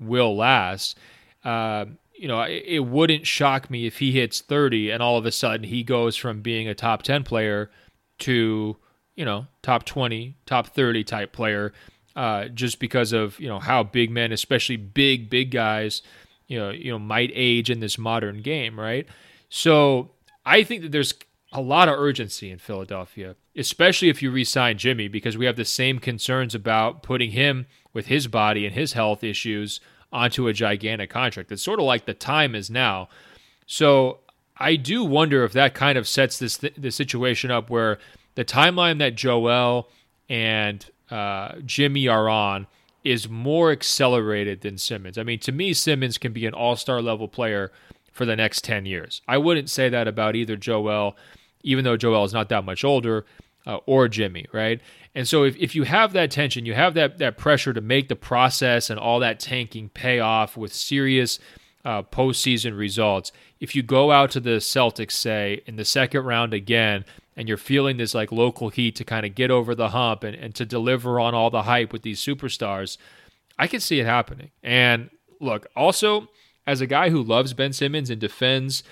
[SPEAKER 2] will last. Uh, you know, it, it, wouldn't shock me if he hits 30 and all of a sudden he goes from being a top 10 player to, you know, top 20, top 30 type player, uh, just because of, you know, how big men, especially big, big guys, you know, you know, might age in this modern game, right? So I think that there's a lot of urgency in Philadelphia, especially if you re-sign Jimmy, because we have the same concerns about putting him with his body and his health issues onto a gigantic contract. It's sort of like the time is now. So I do wonder if that kind of sets this th- the situation up where the timeline that Joel and uh, Jimmy are on is more accelerated than Simmons. I mean, to me, Simmons can be an all star level player for the next 10 years. I wouldn't say that about either Joel, even though Joel is not that much older, uh, or Jimmy, right? And so if, if you have that tension, you have that, that pressure to make the process and all that tanking pay off with serious uh, postseason results. If you go out to the Celtics, say, in the second round again, and you're feeling this like local heat to kind of get over the hump and, and to deliver on all the hype with these superstars, I can see it happening. And look, also, as a guy who loves Ben Simmons and defends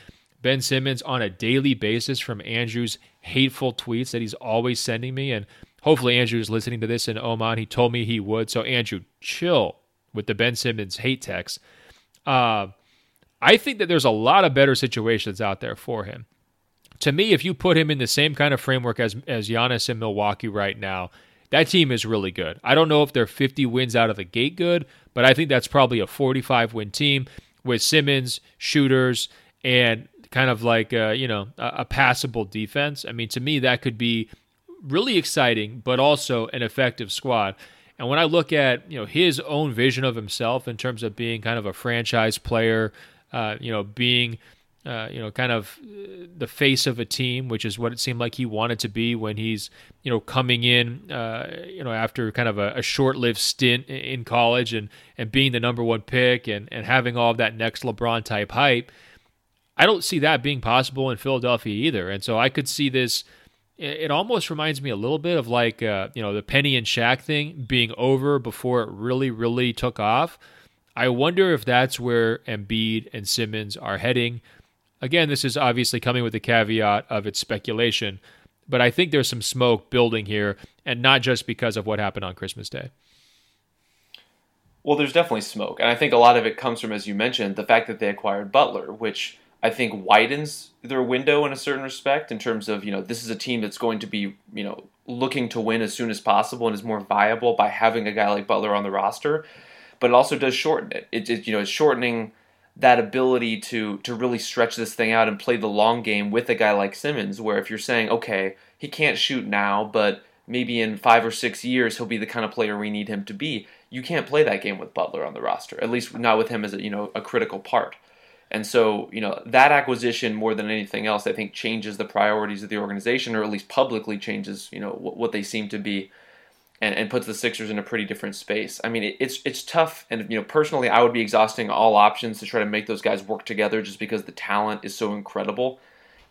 [SPEAKER 2] Ben Simmons on a daily basis from Andrew's hateful tweets that he's always sending me, and hopefully Andrew's listening to this in Oman. He told me he would. So, Andrew, chill with the Ben Simmons hate text. Uh, I think that there's a lot of better situations out there for him. To me, if you put him in the same kind of framework as as Giannis in Milwaukee right now, that team is really good. I don't know if they're 50 wins out of the gate good, but I think that's probably a 45 win team with Simmons, shooters, and kind of like a, you know a, a passable defense. I mean, to me, that could be really exciting, but also an effective squad. And when I look at you know his own vision of himself in terms of being kind of a franchise player, uh, you know, being uh, you know, kind of uh, the face of a team, which is what it seemed like he wanted to be when he's, you know, coming in, uh, you know, after kind of a, a, short-lived stint in college and and being the number one pick and and having all of that next LeBron type hype. I don't see that being possible in Philadelphia either, and so I could see this. It almost reminds me a little bit of like, uh, you know, the Penny and Shaq thing being over before it really, really took off. I wonder if that's where Embiid and Simmons are heading. Again, this is obviously coming with the caveat of its speculation, but I think there's some smoke building here, and not just because of what happened on Christmas Day.
[SPEAKER 1] Well, there's definitely smoke, and I think a lot of it comes from, as you mentioned, the fact that they acquired Butler, which I think widens their window in a certain respect in terms of you know this is a team that's going to be you know looking to win as soon as possible and is more viable by having a guy like Butler on the roster, but it also does shorten it. It, it you know it's shortening that ability to to really stretch this thing out and play the long game with a guy like Simmons, where if you're saying, okay, he can't shoot now, but maybe in five or six years he'll be the kind of player we need him to be. You can't play that game with Butler on the roster, at least not with him as a you know a critical part. And so, you know, that acquisition more than anything else, I think, changes the priorities of the organization, or at least publicly changes, you know, what, what they seem to be and, and puts the Sixers in a pretty different space. I mean, it, it's it's tough, and you know, personally, I would be exhausting all options to try to make those guys work together, just because the talent is so incredible.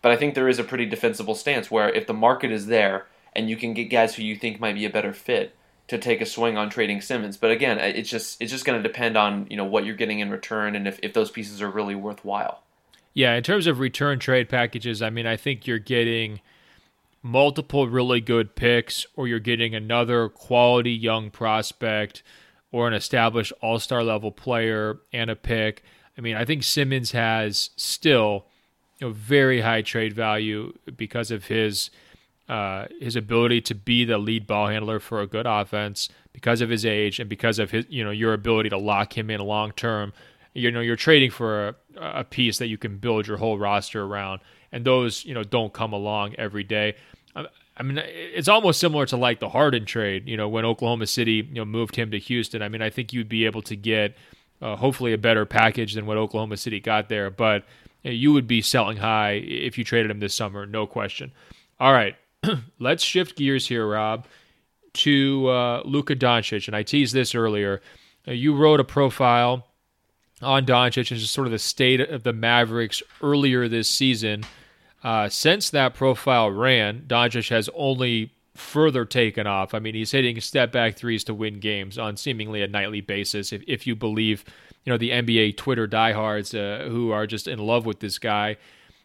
[SPEAKER 1] But I think there is a pretty defensible stance where if the market is there and you can get guys who you think might be a better fit to take a swing on trading Simmons. But again, it's just it's just going to depend on you know what you're getting in return and if, if those pieces are really worthwhile.
[SPEAKER 2] Yeah, in terms of return trade packages, I mean, I think you're getting multiple really good picks, or you're getting another quality young prospect or an established all star level player and a pick. I mean, I think Simmons has still you know, very high trade value because of his uh, his ability to be the lead ball handler for a good offense, because of his age, and because of his you know your ability to lock him in long term. You know, you're trading for a, a piece that you can build your whole roster around, and those you know don't come along every day. I mean, it's almost similar to like the Harden trade. You know, when Oklahoma City you know moved him to Houston. I mean, I think you'd be able to get uh, hopefully a better package than what Oklahoma City got there, but you would be selling high if you traded him this summer, no question. All right, (clears throat) let's shift gears here, Rob, to uh, Luka Doncic, and I teased this earlier. Uh, you wrote a profile on Doncic and just sort of the state of the Mavericks earlier this season. Uh, since that profile ran, Doncic has only further taken off. I mean, he's hitting step back threes to win games on seemingly a nightly basis. If, if you believe, you know, the NBA Twitter diehards uh, who are just in love with this guy.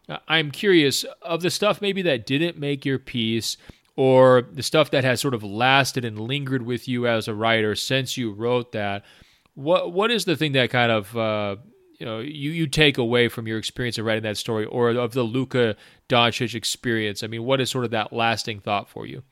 [SPEAKER 2] Uh, I'm curious of the stuff maybe that didn't make your piece or the stuff that has sort of lasted and lingered with you as a writer since you wrote that. What what is the thing that kind of uh, you know you, you take away from your experience of writing that story or of the Luka Doncic experience? I mean, what is sort of that lasting thought for you?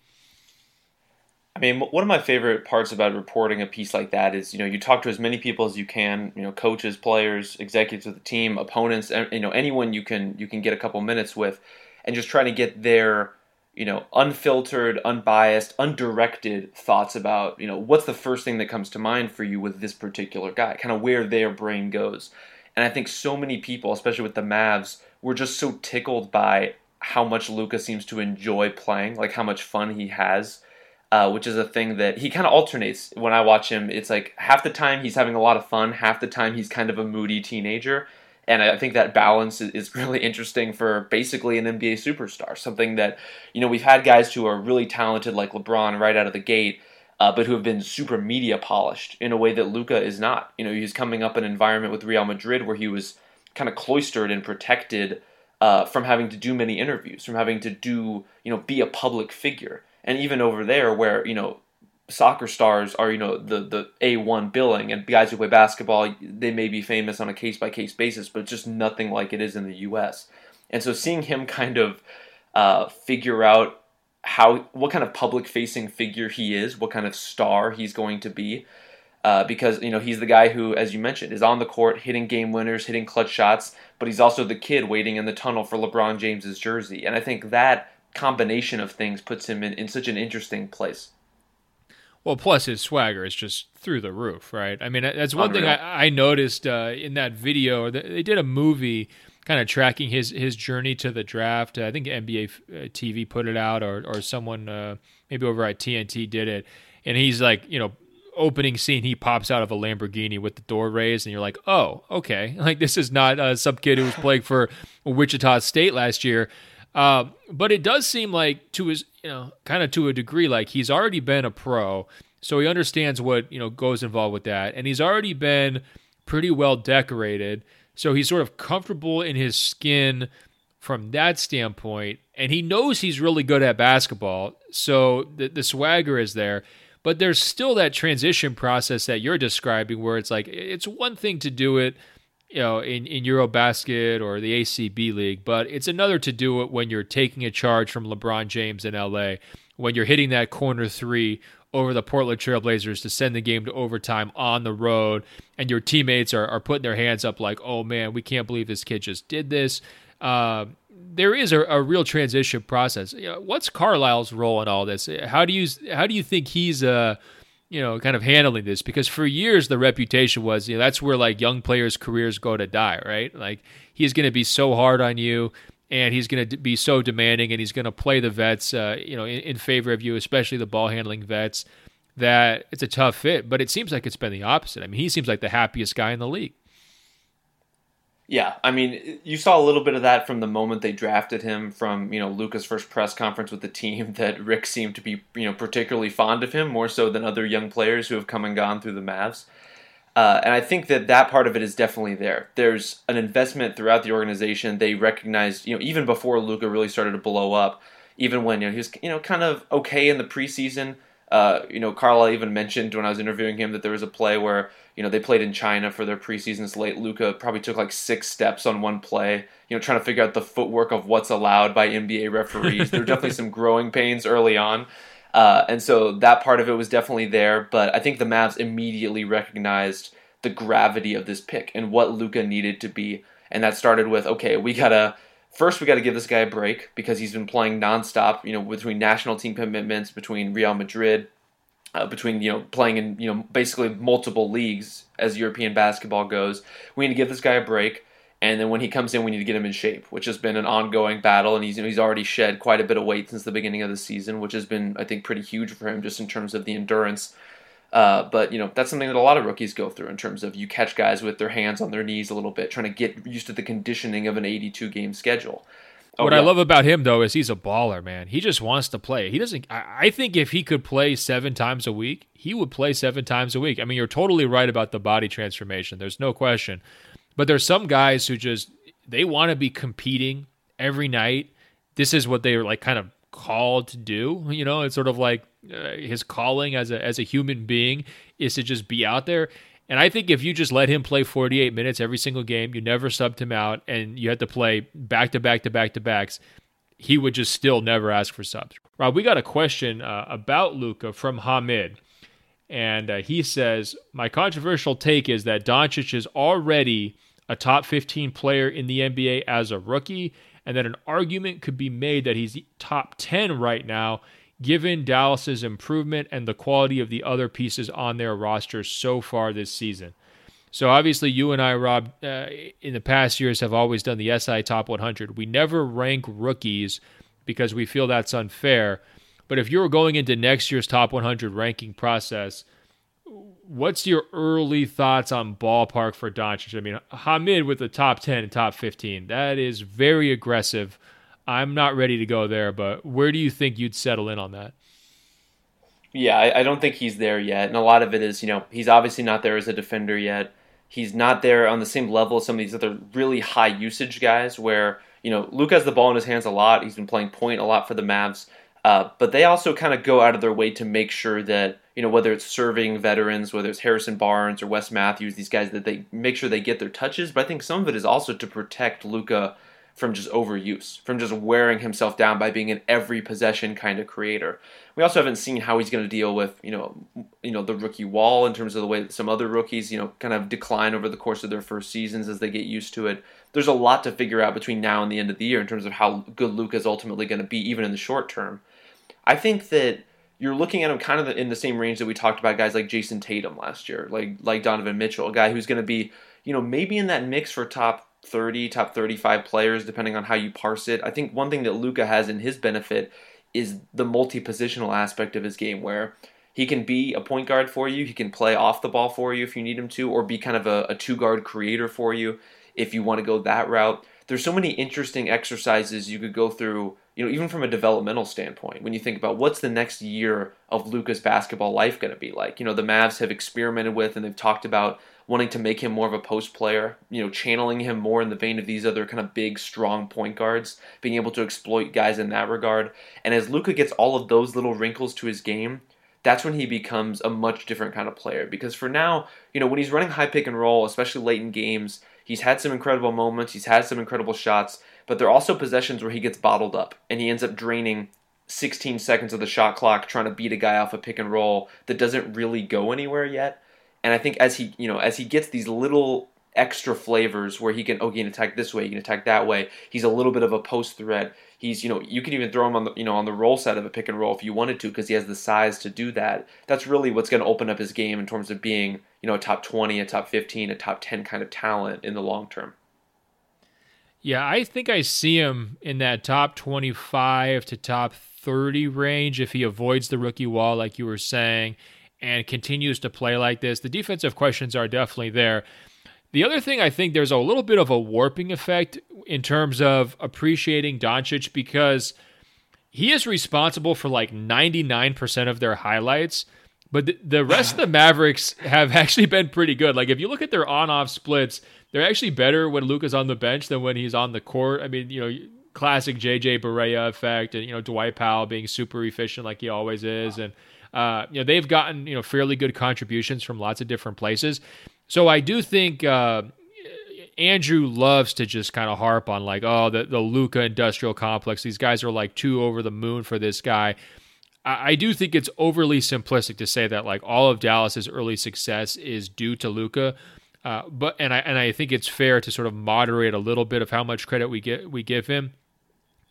[SPEAKER 1] I mean, one of my favorite parts about reporting a piece like that is, you know, you talk to as many people as you can, you know, coaches, players, executives of the team, opponents, you know, anyone you can you can get a couple minutes with, and just trying to get their, you know, unfiltered, unbiased, undirected thoughts about, you know, what's the first thing that comes to mind for you with this particular guy, kind of where their brain goes. And I think so many people, especially with the Mavs, were just so tickled by how much Luka seems to enjoy playing, like how much fun he has. Uh, which is a thing that he kind of alternates when I watch him. It's like half the time he's having a lot of fun, half the time he's kind of a moody teenager. And I think that balance is (laughs) really interesting for basically an NBA superstar. Something that, you know, we've had guys who are really talented like LeBron right out of the gate, uh, but who have been super media polished in a way that Luka is not. You know, he's coming up in an environment with Real Madrid where he was kind of cloistered and protected uh, from having to do many interviews, from having to do, you know, be a public figure. And even over there, where you know soccer stars are you know the the A1 billing and guys who play basketball they may be famous on a case by case basis but just nothing like it is in the US. And so seeing him kind of uh, figure out how what kind of public facing figure he is, what kind of star he's going to be. Uh, because you know he's the guy who, as you mentioned, is on the court hitting game winners, hitting clutch shots, but he's also the kid waiting in the tunnel for LeBron James's jersey, and I think that combination of things puts him in, in such an interesting place.
[SPEAKER 2] Well, plus his swagger is just through the roof, right? I mean, that's one Unreal. thing I, I noticed uh, in that video. They did a movie kind of tracking his his journey to the draft. I think NBA uh, TV put it out, or or someone uh, maybe over at TNT did it, and he's like, you know, opening scene, he pops out of a Lamborghini with the door raised, and you're like, oh, okay, (laughs) like this is not uh, some kid who was playing for Wichita State last year. Uh, but it does seem like to his, you know, kind of to a degree, like he's already been a pro, so he understands what you know goes involved with that, and he's already been pretty well decorated, so he's sort of comfortable in his skin from that standpoint, and he knows he's really good at basketball, so the, the swagger is there. But there's still that transition process that you're describing, where it's like it's one thing to do it you know, in, in Eurobasket or the ACB league, but it's another to do it when you're taking a charge from LeBron James in LA, when you're hitting that corner three over the Portland Trailblazers to send the game to overtime on the road, and your teammates are, are putting their hands up like, oh man, we can't believe this kid just did this. Uh, there is a, a, real transition process. You know, what's Carlisle's role in all this? How do you how do you think he's uh, you know, kind of handling this because for years the reputation was, you know, that's where like young players' careers go to die, right? Like he's going to be so hard on you and he's going to be so demanding and he's going to play the vets, uh, you know, in, in, favor of you, especially the ball handling vets, that it's a tough fit. But it seems like it's been the opposite. I mean, he seems like the happiest guy in the league.
[SPEAKER 1] Yeah, I mean, you saw a little bit of that from the moment they drafted him. From you know Luka's first press conference with the team, (laughs) that Rick seemed to be you know particularly fond of him more so than other young players who have come and gone through the Mavs. Uh, and I think that that part of it is definitely there. There's an investment throughout the organization. They recognized, you know, even before Luca really started to blow up, even when you know he was, you know, kind of okay in the preseason. Uh, you know, Carlisle even mentioned when I was interviewing him that there was a play where you know they played in China for their preseason slate. Luka probably took like six steps on one play. You know, trying to figure out the footwork of what's allowed by NBA referees. there were definitely (laughs) (laughs) some growing pains early on, uh, and so that part of it was definitely there. But I think the Mavs immediately recognized the gravity of this pick and what Luka needed to be, and that started with okay, we gotta first we got to give this guy a break because he's been playing nonstop. You know, between national team commitments, between Real Madrid, uh, between you know playing in you know basically multiple leagues as European basketball goes. We need to give this guy a break, and then when he comes in, we need to get him in shape, which has been an ongoing battle. And he's he's already shed quite a bit of weight since the beginning of the season, which has been I think pretty huge for him just in terms of the endurance uh, but you know that's something that a lot of rookies go through in terms of you catch guys with their hands on their knees a little bit, trying to get used to the conditioning of an 82 game schedule.
[SPEAKER 2] Oh, what yeah. I love about him though is he's a baller, man. He just wants to play. He doesn't. I, I think if he could play seven times a week, he would play seven times a week. I mean, you're totally right about the body transformation. There's no question. But there's some guys who just they want to be competing every night. This is what they're like, kind of called to do. You know, it's sort of like uh, his calling as a as a human being is to just be out there. And I think if you just let him play 48 minutes every single game, you never subbed him out, and you had to play back to back to back to backs, he would just still never ask for subs. Rob, we got a question uh, about Luka from Hamid. And uh, he says, My controversial take is that Doncic is already a top 15 player in the NBA as a rookie, and that an argument could be made that he's top 10 right now given Dallas's improvement and the quality of the other pieces on their roster so far this season. So obviously, you and I, Rob, uh, in the past years have always done the SI Top 100. We never rank rookies because we feel that's unfair. But if you were going into next year's Top 100 ranking process, what's your early thoughts on ballpark for Doncic? I mean, Hamid with the top 10 and top 15, that is very aggressive I'm not ready to go there, but where do you think you'd settle in on that?
[SPEAKER 1] Yeah, I, I, don't think he's there yet. And a lot of it is, you know, he's obviously not there as a defender yet. He's not there on the same level as some of these other really high usage guys where, you know, Luke has the ball in his hands a lot. He's been playing point a lot for the Mavs. Uh, but they also kind of go out of their way to make sure that, you know, whether it's serving veterans, whether it's Harrison Barnes or Wes Matthews, these guys, that they make sure they get their touches. But I think some of it is also to protect Luka from just overuse, from just wearing himself down by being an every possession kind of creator. We also haven't seen how he's going to deal with, you know, you know, the rookie wall in terms of the way that some other rookies, you know, kind of decline over the course of their first seasons as they get used to it. There's a lot to figure out between now and the end of the year in terms of how good Luke is ultimately going to be, even in the short term. I think that you're looking at him kind of in the same range that we talked about guys like Jayson Tatum last year, like like Donovan Mitchell, a guy who's going to be, you know, maybe in that mix for top 30, top 35 players, depending on how you parse it. I think one thing that Luka has in his benefit is the multi positional aspect of his game, where he can be a point guard for you, he can play off the ball for you if you need him to, or be kind of a, a two guard creator for you if you want to go that route. There's so many interesting exercises you could go through, you know, even from a developmental standpoint, when you think about what's the next year of Luka's basketball life going to be like. You know, the Mavs have experimented with and they've talked about wanting to make him more of a post player, you know, channeling him more in the vein of these other kind of big, strong point guards, being able to exploit guys in that regard. And as Luka gets all of those little wrinkles to his game, that's when he becomes a much different kind of player. Because for now, you know, when he's running high pick and roll, especially late in games, he's had some incredible moments, he's had some incredible shots, but there are also possessions where he gets bottled up and he ends up draining 16 seconds of the shot clock trying to beat a guy off a pick and roll that doesn't really go anywhere yet. And I think as he, you know, as he gets these little extra flavors where he can, oh, he can attack this way, he can attack that way. He's a little bit of a post threat. He's, you know, you can even throw him on the, you know, on the roll side of a pick and roll if you wanted to because he has the size to do that. That's really what's going to open up his game in terms of being, you know, a top 20, a top 15, a top 10 kind of talent in the long term.
[SPEAKER 2] Yeah, I think I see him in that top 25 to top 30 range if he avoids the rookie wall, like you were saying and continues to play like this, the defensive questions are definitely there. The other thing I think there's a little bit of a warping effect in terms of appreciating Doncic because he is responsible for like 99% of their highlights, but the rest of the (laughs) Mavericks have actually been pretty good. Like if you look at their on-off splits, they're actually better when Luka's on the bench than when he's on the court. I mean, you know, classic JJ Barea effect and you know Dwight Powell being super efficient like he always is and uh, you know, they've gotten you know fairly good contributions from lots of different places. So I do think uh, Andrew loves to just kind of harp on like, oh, the the Luka industrial complex. These guys are like too over the moon for this guy. I, I do think it's overly simplistic to say that like all of Dallas's early success is due to Luka. Uh, but and I and I think it's fair to sort of moderate a little bit of how much credit we get we give him.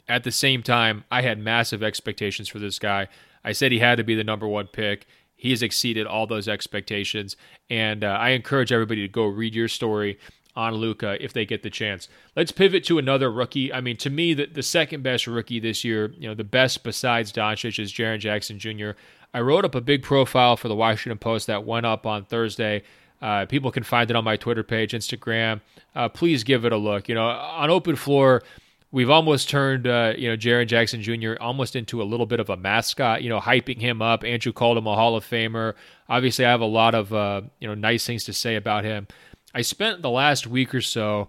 [SPEAKER 2] At the same time, I had massive expectations for this guy. I said he had to be the number one pick. He has exceeded all those expectations. And uh, I encourage everybody to go read your story on Luka if they get the chance. Let's pivot to another rookie. I mean, to me, the, the second best rookie this year, you know, the best besides Doncic is Jaren Jackson Jr. I wrote up a big profile for the Washington Post that went up on Thursday. Uh, people can find it on my Twitter page, Instagram. Uh, please give it a look. You know, on open floor, we've almost turned uh, you know Jaren Jackson Jr. almost into a little bit of a mascot. You know, hyping him up. Andrew called him a Hall of Famer. Obviously, I have a lot of uh, you know nice things to say about him. I spent the last week or so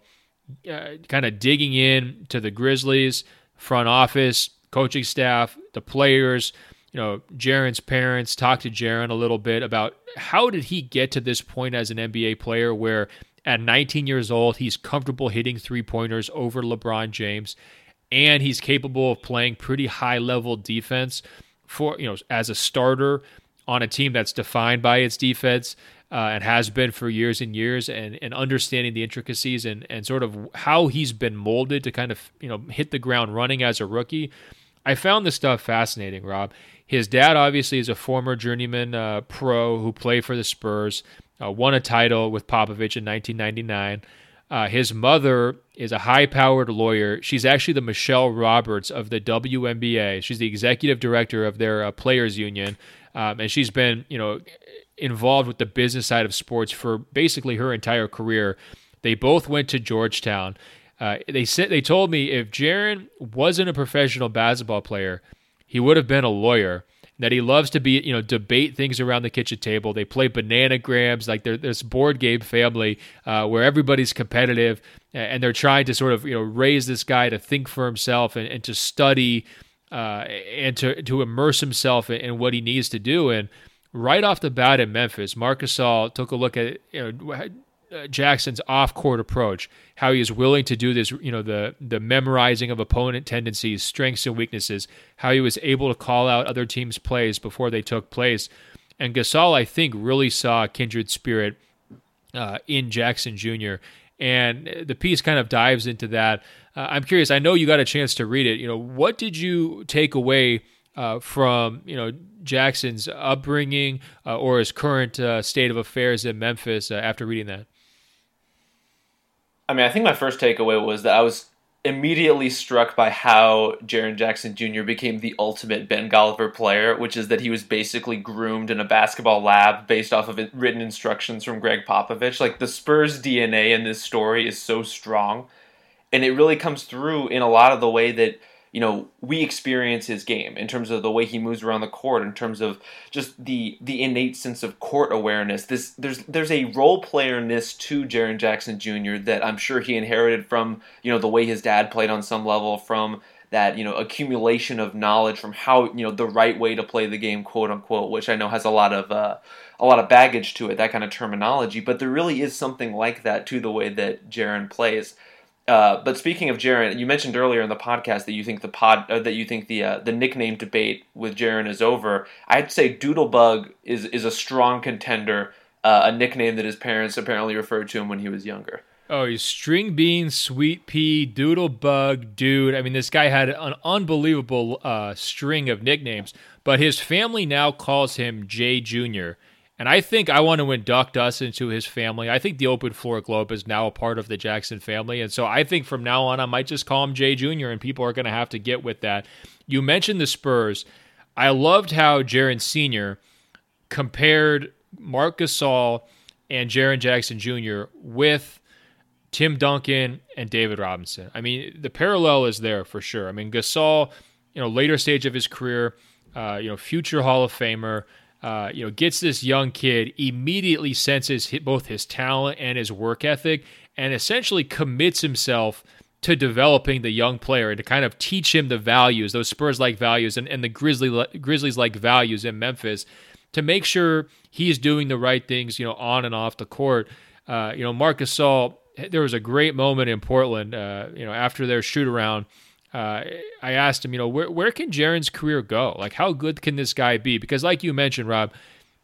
[SPEAKER 2] uh, kind of digging in to the Grizzlies front office, coaching staff, the players. You know, Jaren's parents talked to Jaren a little bit about how did he get to this point as an NBA player where at 19 years old, he's comfortable hitting three pointers over LeBron James, and he's capable of playing pretty high level defense for you know as a starter on a team that's defined by its defense uh, and has been for years and years, and and understanding the intricacies and and sort of how he's been molded to kind of you know hit the ground running as a rookie. I found this stuff fascinating, Rob. His dad obviously is a former journeyman uh, pro who played for the Spurs uh, won a title with Popovich in 1999. Uh, his mother is a high powered lawyer. She's actually the Michele Roberts of the WNBA. She's the executive director of their uh, players union. Um, and she's been, you know, involved with the business side of sports for basically her entire career. They both went to Georgetown. Uh, they said they told me if Jaren wasn't a professional basketball player, he would have been a lawyer that he loves to be, you know, debate things around the kitchen table. They play bananagrams, like they're this board game family uh, where everybody's competitive and they're trying to sort of, you know, raise this guy to think for himself and, and to study uh, and to, to immerse himself in, in, what he needs to do. And right off the bat in Memphis, Marc Gasol took a look at, you know, Jackson's off-court approach, how he is willing to do this, you know, the the memorizing of opponent tendencies, strengths and weaknesses, how he was able to call out other teams' plays before they took place. And Gasol, I think, really saw a kindred spirit uh, in Jackson Jr. And the piece kind of dives into that. Uh, I'm curious. I know you got a chance to read it. You know, what did you take away uh, from you know Jackson's upbringing uh, or his current uh, state of affairs in Memphis uh, after reading that?
[SPEAKER 1] I mean, I think my first takeaway was that I was immediately struck by how Jaren Jackson Jr. became the ultimate Ben Golliver player, which is that he was basically groomed in a basketball lab based off of written instructions from Gregg Popovich. Like the Spurs DNA in this story is so strong, and it really comes through in a lot of the way that you know we experience his game in terms of the way he moves around the court in terms of just the the innate sense of court awareness this there's there's a role playerness to Jaren Jackson Jr. that I'm sure he inherited from you know the way his dad played on some level from that you know accumulation of knowledge from how you know the right way to play the game quote unquote which I know has a lot of uh, a lot of baggage to it that kind of terminology but there really is something like that to the way that Jaren plays uh, but speaking of Jaren, you mentioned earlier in the podcast that you think the pod uh, that you think the uh, the nickname debate with Jaren is over. I'd say Doodlebug is is a strong contender, uh, a nickname that his parents apparently referred to him when he was younger.
[SPEAKER 2] Oh, he's string bean, sweet pea, doodlebug, dude. I mean, this guy had an unbelievable uh, string of nicknames, but his family now calls him Jay Junior. And I think I want to induct us into his family. I think the Open Floor Globe is now a part of the Jackson family. And so I think from now on, I might just call him Jay Jr., and people are going to have to get with that. You mentioned the Spurs. I loved how Jaren Sr. compared Marc Gasol and Jaren Jackson Jr. with Tim Duncan and David Robinson. I mean, the parallel is there for sure. I mean, Gasol, you know, later stage of his career, uh, you know, future Hall of Famer uh, you know, gets this young kid, immediately senses both his talent and his work ethic, and essentially commits himself to developing the young player and to kind of teach him the values, those Spurs like values, and, and the Grizzly Grizzlies like values in Memphis, to make sure he's doing the right things, you know, on and off the court. Uh, you know, Marcus Gasol, there was a great moment in Portland, uh, you know, after their shoot around uh, I asked him, you know, where where can Jaren's career go? Like, how good can this guy be? Because, like you mentioned, Rob,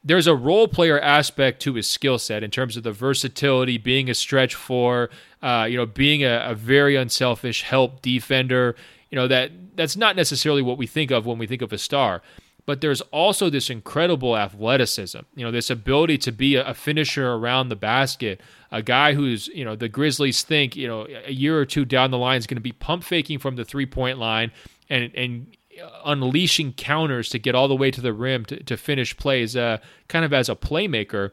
[SPEAKER 2] there's a role player aspect to his skill set in terms of the versatility, being a stretch four, uh, you know, being a, a, very unselfish help defender. You know that that's not necessarily what we think of when we think of a star but there's also this incredible athleticism. You know, this ability to be a, finisher around the basket, a guy who's, you know, the Grizzlies think, you know, a year or two down the line is going to be pump faking from the three point line and and unleashing counters to get all the way to the rim to, to finish plays, uh, kind of as a playmaker.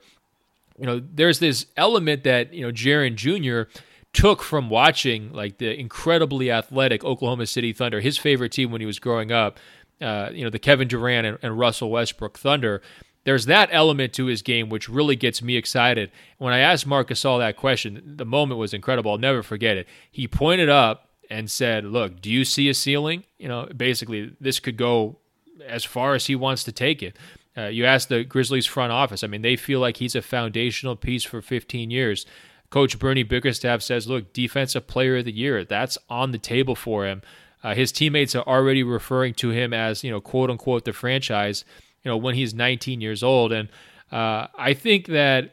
[SPEAKER 2] You know, there's this element that you know Jaren Jr. took from watching like the incredibly athletic Oklahoma City Thunder, his favorite team when he was growing up uh, you know, the Kevin Durant and, and Russell Westbrook Thunder. There's that element to his game which really gets me excited. When I asked Marc Gasol that question, the moment was incredible. I'll never forget it. He pointed up and said, "Look, do you see a ceiling? You know, basically, this could go as far as he wants to take it." Uh, you ask the Grizzlies front office. I mean, they feel like he's a foundational piece for 15 years. Coach Bernie Bickerstaff says, "Look, defensive player of the year. That's on the table for him." Uh, his teammates are already referring to him as, you know, quote unquote, the franchise, you know, when he's 19 years old. And uh, I think that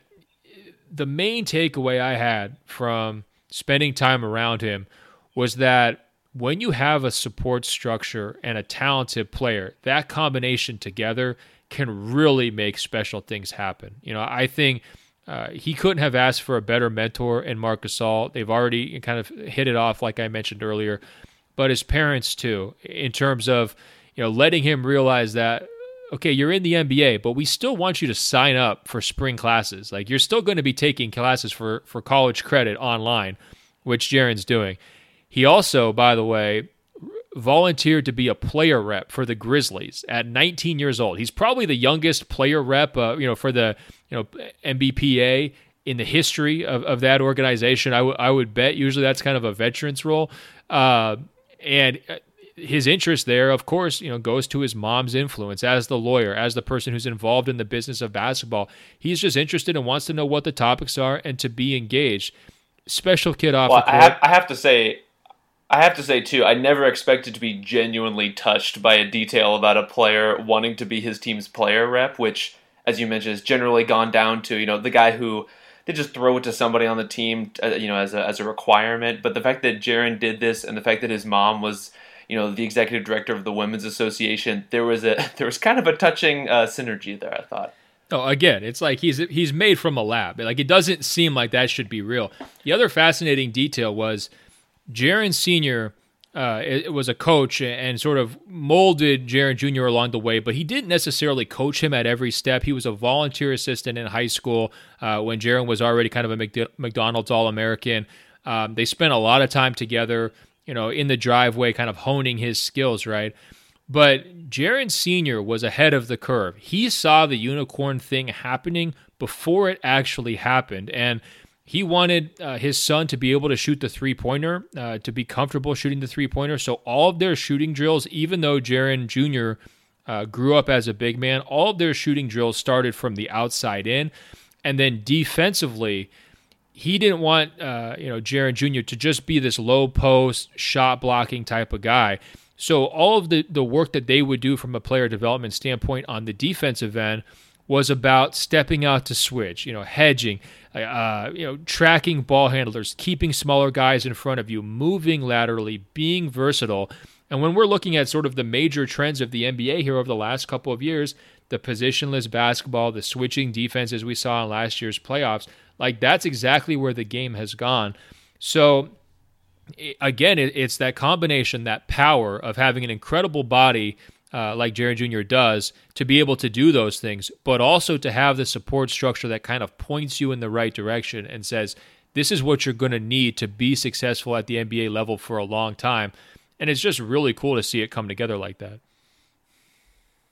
[SPEAKER 2] the main takeaway I had from spending time around him was that when you have a support structure and a talented player, that combination together can really make special things happen. You know, I think uh, he couldn't have asked for a better mentor in Marc Gasol. They've already kind of hit it off, like I mentioned earlier but his parents too, in terms of you know letting him realize that okay, you're in the NBA, but we still want you to sign up for spring classes. Like you're still going to be taking classes for for college credit online, which Jaren's doing. He also, by the way, volunteered to be a player rep for the Grizzlies at 19 years old. He's probably the youngest player rep, uh, you know, for the you know NBPA in the history of, of that organization. I, w- I would bet usually that's kind of a veterans role. Uh, and uh, his interest there, of course, you know, goes to his mom's influence as the lawyer, as the person who's involved in the business of basketball. He's just interested and wants to know what the topics are and to be engaged. Special kid off
[SPEAKER 1] well,
[SPEAKER 2] the court.
[SPEAKER 1] I have, I have to say, I have to say too, I never expected to be genuinely touched by a detail about a player wanting to be his team's player rep, which, as you mentioned, has generally gone down to you know the guy who they just throw it to somebody on the team, uh, you know, as a as a requirement. But the fact that Jaren did this, and the fact that his mom was, you know, the executive director of the Women's Association, there was a (laughs) there was kind of a touching uh, synergy there. I thought.
[SPEAKER 2] Oh, again, it's like he's he's made from a lab. Like it doesn't seem like that should be real. The other fascinating detail was Jaren Sr. Uh, it, was a coach and sort of molded Jaren Jr. along the way, but he didn't necessarily coach him at every step. He was a volunteer assistant in high school uh, when Jaren was already kind of a McDonald's All American. Um, they spent a lot of time together, you know, in the driveway, kind of honing his skills, right? But Jaren Sr. was ahead of the curve. He saw the unicorn thing happening before it actually happened. And he wanted uh, his son to be able to shoot the three pointer, uh, to be comfortable shooting the three pointer. So all of their shooting drills, even though Jaren Jr. Uh, grew up as a big man, all of their shooting drills started from the outside in, and then defensively, he didn't want uh, you know Jaren Jr. to just be this low post shot blocking type of guy. So all of the the work that they would do from a player development standpoint on the defensive end was about stepping out to switch, you know, hedging, uh, you know, tracking ball handlers, keeping smaller guys in front of you, moving laterally, being versatile. And when we're looking at sort of the major trends of the NBA here over the last couple of years, the positionless basketball, the switching defenses we saw in last year's playoffs, like that's exactly where the game has gone. So again, it's that combination, that power of having an incredible body uh, like Jaren Jr. does to be able to do those things, but also to have the support structure that kind of points you in the right direction and says, this is what you're going to need to be successful at the NBA level for a long time. And it's just really cool to see it come together like that.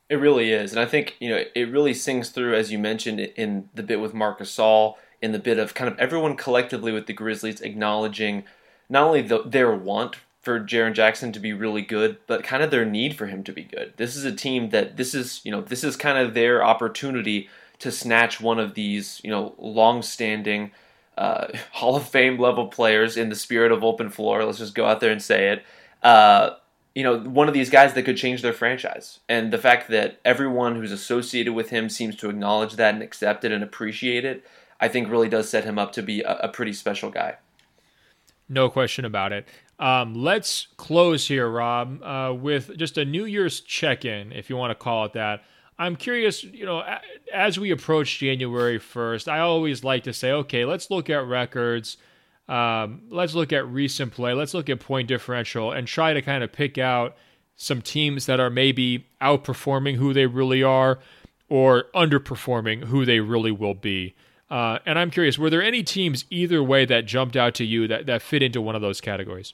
[SPEAKER 1] It really is. And I think, you know, it really sings through, as you mentioned, in the bit with Marc Gasol, in the bit of kind of everyone collectively with the Grizzlies acknowledging not only the, their want for Jaren Jackson to be really good, but kind of their need for him to be good. This is a team that this is, you know, this is kind of their opportunity to snatch one of these, you know, long-standing uh, (laughs) Hall of Fame level players in the spirit of open floor. Let's just go out there and say it. Uh, you know, one of these guys that could change their franchise. And the fact that everyone who's associated with him seems to acknowledge that and accept it and appreciate it, I think really does set him up to be a, a pretty special guy.
[SPEAKER 2] No question about it. Um, let's close here, Rob, uh, with just a New Year's check in, if you want to call it that. I'm curious, you know, as we approach January 1st, I always like to say, okay, let's look at records. Um, let's look at recent play. Let's look at point differential and try to kind of pick out some teams that are maybe outperforming who they really are or underperforming who they really will be. Uh, and I'm curious, were there any teams either way that jumped out to you that, that fit into one of those categories?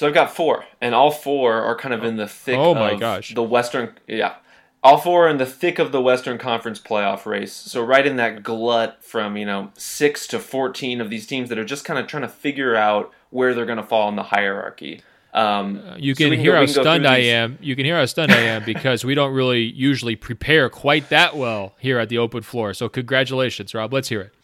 [SPEAKER 1] So I've got four, and all four are kind of in the thick
[SPEAKER 2] oh my
[SPEAKER 1] of
[SPEAKER 2] gosh.
[SPEAKER 1] the Western. Yeah, all four are in the thick of the Western Conference playoff race. So right in that glut from you know six to fourteen of these teams that are just kind of trying to figure out where they're going to fall in the hierarchy. Um,
[SPEAKER 2] uh, you can so hear go, how stunned I am. You can hear how stunned I am because we don't really usually prepare quite that well here at the open floor. So congratulations, Rob. Let's hear it.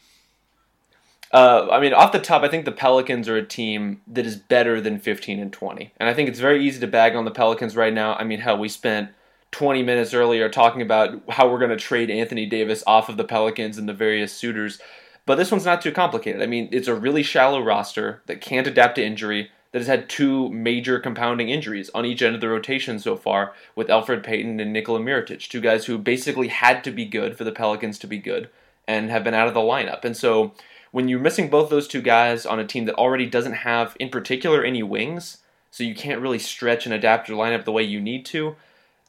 [SPEAKER 1] Uh, I mean, off the top, I think the Pelicans are a team that is better than 15 and 20. And I think it's very easy to bag on the Pelicans right now. I mean, hell, we spent 20 minutes earlier talking about how we're going to trade Anthony Davis off of the Pelicans and the various suitors. But this one's not too complicated. I mean, it's a really shallow roster that can't adapt to injury, that has had two major compounding injuries on each end of the rotation so far with Elfrid Payton and Nikola Mirotic, two guys who basically had to be good for the Pelicans to be good and have been out of the lineup. And so when you're missing both those two guys on a team that already doesn't have, in particular, any wings, so you can't really stretch and adapt your lineup the way you need to,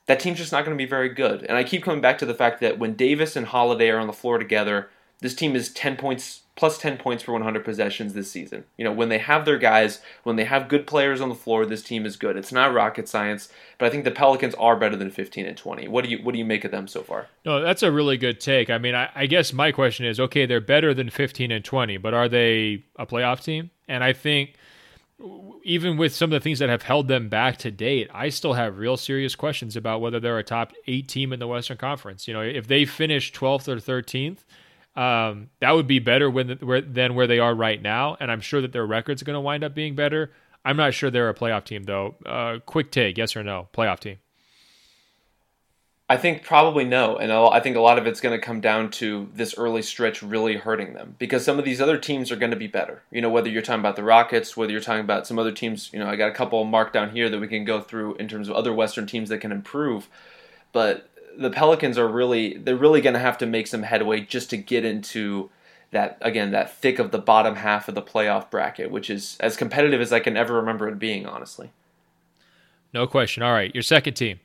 [SPEAKER 1] that team's just not going to be very good. And I keep coming back to the fact that when Davis and Holiday are on the floor together, this team is 10 points plus 10 points per 100 possessions this season. You know, when they have their guys, when they have good players on the floor, this team is good. It's not rocket science, but I think the Pelicans are better than 15 and 20. What do you what do you make of them so far?
[SPEAKER 2] No, that's a really good take. I mean, I, I guess my question is, okay, they're better than 15 and 20, but are they a playoff team? And I think even with some of the things that have held them back to date, I still have real serious questions about whether they're a top eight team in the Western Conference. You know, if they finish 12th or 13th, um, that would be better when, where, than where they are right now. And I'm sure that their record's going to wind up being better. I'm not sure they're a playoff team, though. Uh, quick take, yes or no? Playoff team.
[SPEAKER 1] I think probably no, and I think a lot of it's going to come down to this early stretch really hurting them because some of these other teams are going to be better. You know, whether you're talking about the Rockets, whether you're talking about some other teams. You know, I got a couple marked down here that we can go through in terms of other Western teams that can improve, but the Pelicans are really they're really going to have to make some headway just to get into that again that thick of the bottom half of the playoff bracket, which is as competitive as I can ever remember it being, honestly.
[SPEAKER 2] No question. All right, your second team.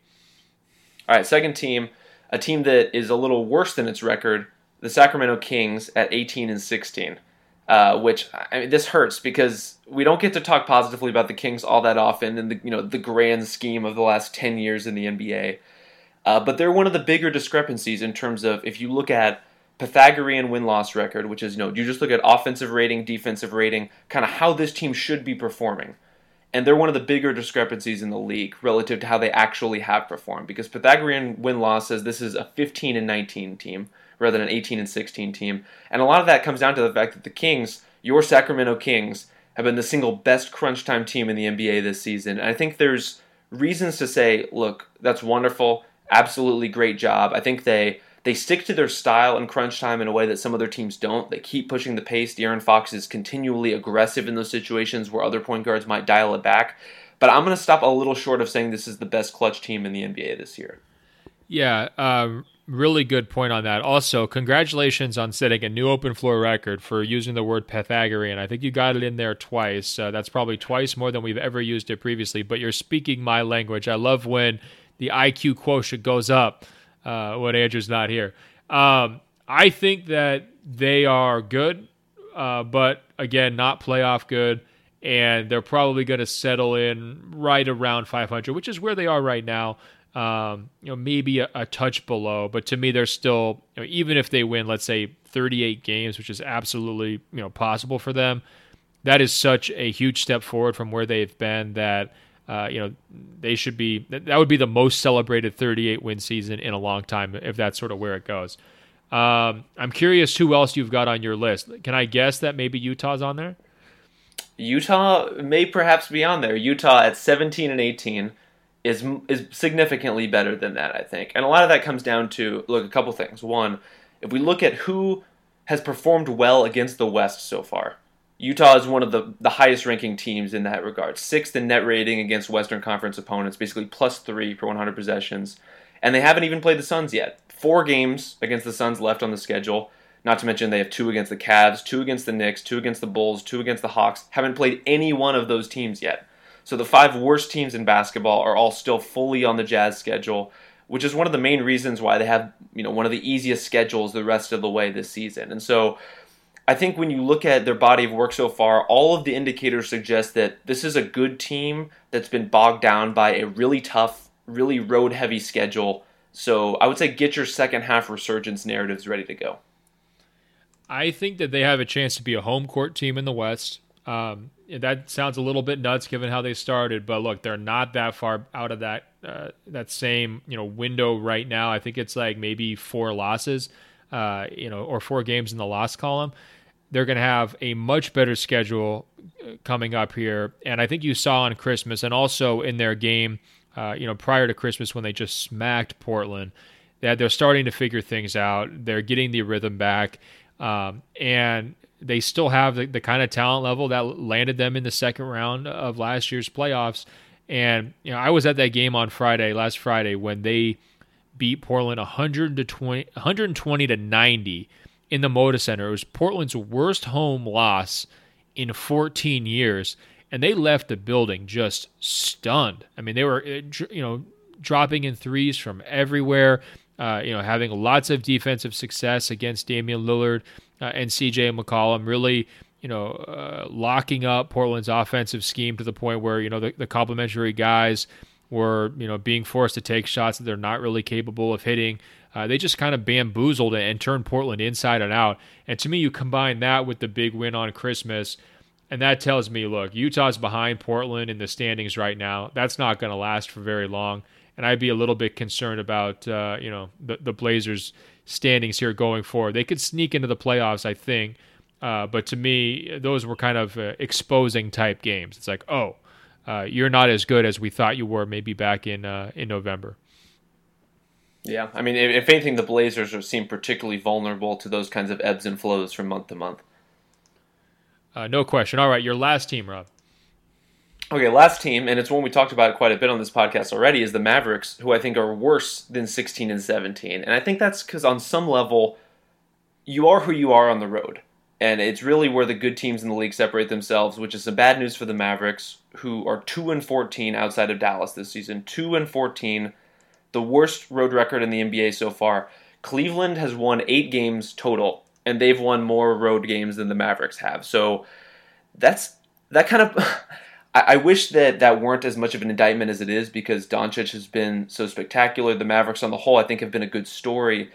[SPEAKER 1] All right, second team, a team that is a little worse than its record, the Sacramento Kings at 18 and 16. Uh, which I mean, this hurts because we don't get to talk positively about the Kings all that often in the you know the grand scheme of the last 10 years in the NBA. Uh, but they're one of the bigger discrepancies in terms of if you look at Pythagorean win loss record, which is you know you just look at offensive rating, defensive rating, kind of how this team should be performing and they're one of the bigger discrepancies in the league relative to how they actually have performed because Pythagorean win loss says this is a 15 and 19 team rather than an 18 and 16 team. And a lot of that comes down to the fact that the Kings, your Sacramento Kings, have been the single best crunch time team in the NBA this season. And I think there's reasons to say, look, that's wonderful, absolutely great job. I think they they stick to their style in crunch time in a way that some other teams don't. They keep pushing the pace. De'Aaron Fox is continually aggressive in those situations where other point guards might dial it back. But I'm going to stop a little short of saying this is the best clutch team in the NBA this year.
[SPEAKER 2] Yeah, um, really good point on that. Also, congratulations on setting a new open floor record for using the word Pythagorean. I think you got it in there twice. Uh, that's probably twice more than we've ever used it previously, but you're speaking my language. I love when the IQ quotient goes up uh, when Andrew's not here. Um, I think that they are good, uh, but again, not playoff good, and they're probably going to settle in right around 500, which is where they are right now. Um, you know, maybe a, a, touch below, but to me, they're still you know, even if they win, let's say 38 games, which is absolutely you know possible for them. That is such a huge step forward from where they've been that uh, you know, they should be that would be the most celebrated 38 win season in a long time if that's sort of where it goes. Um, I'm curious who else you've got on your list. Can I guess that maybe Utah's on there?
[SPEAKER 1] Utah may perhaps be on there. Utah at 17 and 18 is is significantly better than that, I think. And a lot of that comes down to look a couple things. One, if we look at who has performed well against the West so far, Utah is one of the, the highest ranking teams in that regard. Sixth in net rating against Western Conference opponents, basically plus three per 100 possessions. And they haven't even played the Suns yet. Four games against the Suns left on the schedule. Not to mention they have two against the Cavs, two against the Knicks, two against the Bulls, two against the Hawks. Haven't played any one of those teams yet. So the five worst teams in basketball are all still fully on the Jazz schedule, which is one of the main reasons why they have, you know, one of the easiest schedules the rest of the way this season. And so I think when you look at their body of work so far, all of the indicators suggest that this is a good team that's been bogged down by a really tough, really road heavy schedule. So I would say get your second half resurgence narratives ready to go.
[SPEAKER 2] I think that they have a chance to be a home court team in the West. Um, that sounds a little bit nuts given how they started, but look, they're not that far out of that uh, that same you know window right now. I think it's like maybe four losses uh, you know, or four games in the loss column. They're going to have a much better schedule uh, coming up here, and I think you saw on Christmas, and also in their game, uh, you know, prior to Christmas when they just smacked Portland, that they're starting to figure things out. They're getting the rhythm back, um, and they still have the, the kind of talent level that landed them in the second round of last year's playoffs. And you know, I was at that game on Friday, last Friday, when they beat Portland 100 to 20, 120 to 90 in the Moda Center. It was Portland's worst home loss in 14 years, and they left the building just stunned. I mean, they were uh, you know dropping in threes from everywhere. Uh, you know, having lots of defensive success against Damian Lillard uh, and CJ McCollum, really, you know, uh, locking up Portland's offensive scheme to the point where, you know, the, the guys were you know being forced to take shots that they're not really capable of hitting. Uh, they just kind of bamboozled it and turned Portland inside and out. And to me, you combine that with the big win on Christmas, And that tells me, look, Utah's behind Portland in the standings right now. That's not going to last for very long. And I'd be a little bit concerned about, uh, you know, the, the Blazers' standings here going forward. They could sneak into the playoffs, I think. Uh, but to me, those were kind of uh, exposing type games. It's like, oh, uh, you're not as good as we thought you were maybe back in uh, in November.
[SPEAKER 1] Yeah, I mean, if, if anything, the Blazers seem particularly vulnerable to those kinds of ebbs and flows from month to month.
[SPEAKER 2] Uh, no question. All right, your last team, Rob.
[SPEAKER 1] Okay, last team, and it's one we talked about quite a bit on this podcast already, is the Mavericks, who I think are worse than 16 and 17. And I think that's because on some level, you are who you are on the road. And it's really where the good teams in the league separate themselves, which is some bad news for the Mavericks, who are 2 and 14 outside of Dallas this season. 2 and 14, the worst road record in the NBA so far. Cleveland has won eight games total and they've won more road games than the Mavericks have. So that's that kind of. (laughs) I, I wish that that weren't as much of an indictment as it is because Doncic has been so spectacular. The Mavericks, on the whole, I think have been a good story.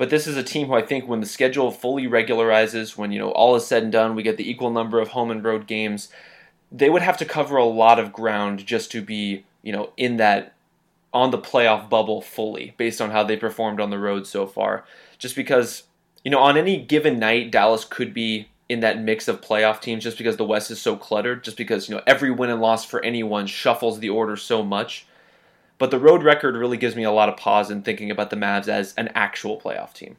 [SPEAKER 1] But this is a team who I think, when the schedule fully regularizes, when you know all is said and done, we get the equal number of home and road games. They would have to cover a lot of ground just to be, you know, in that on the playoff bubble fully, based on how they performed on the road so far. Just because you know, on any given night, Dallas could be in that mix of playoff teams just because the West is so cluttered, just because, you know, every win and loss for anyone shuffles the order so much. But the road record really gives me a lot of pause in thinking about the Mavs as an actual playoff team.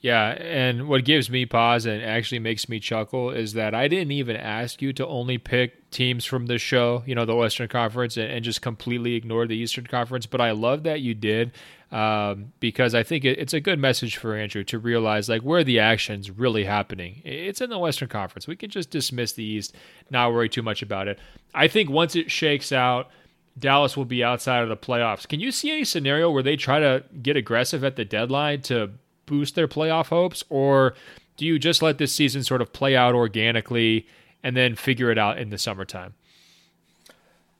[SPEAKER 2] Yeah, and what gives me pause and actually makes me chuckle is that I didn't even ask you to only pick teams from the show, you know, the Western Conference, and, and just completely ignore the Eastern Conference. But I love that you did um, because I think it, it's a good message for Andrew to realize like where the action's really happening. It's in the Western Conference. We can just dismiss the East, not worry too much about it. I think once it shakes out. Dallas will be outside of the playoffs. Can you see any scenario where they try to get aggressive at the deadline to boost their playoff hopes, or do you just let this season sort of play out organically and then figure it out in the summertime?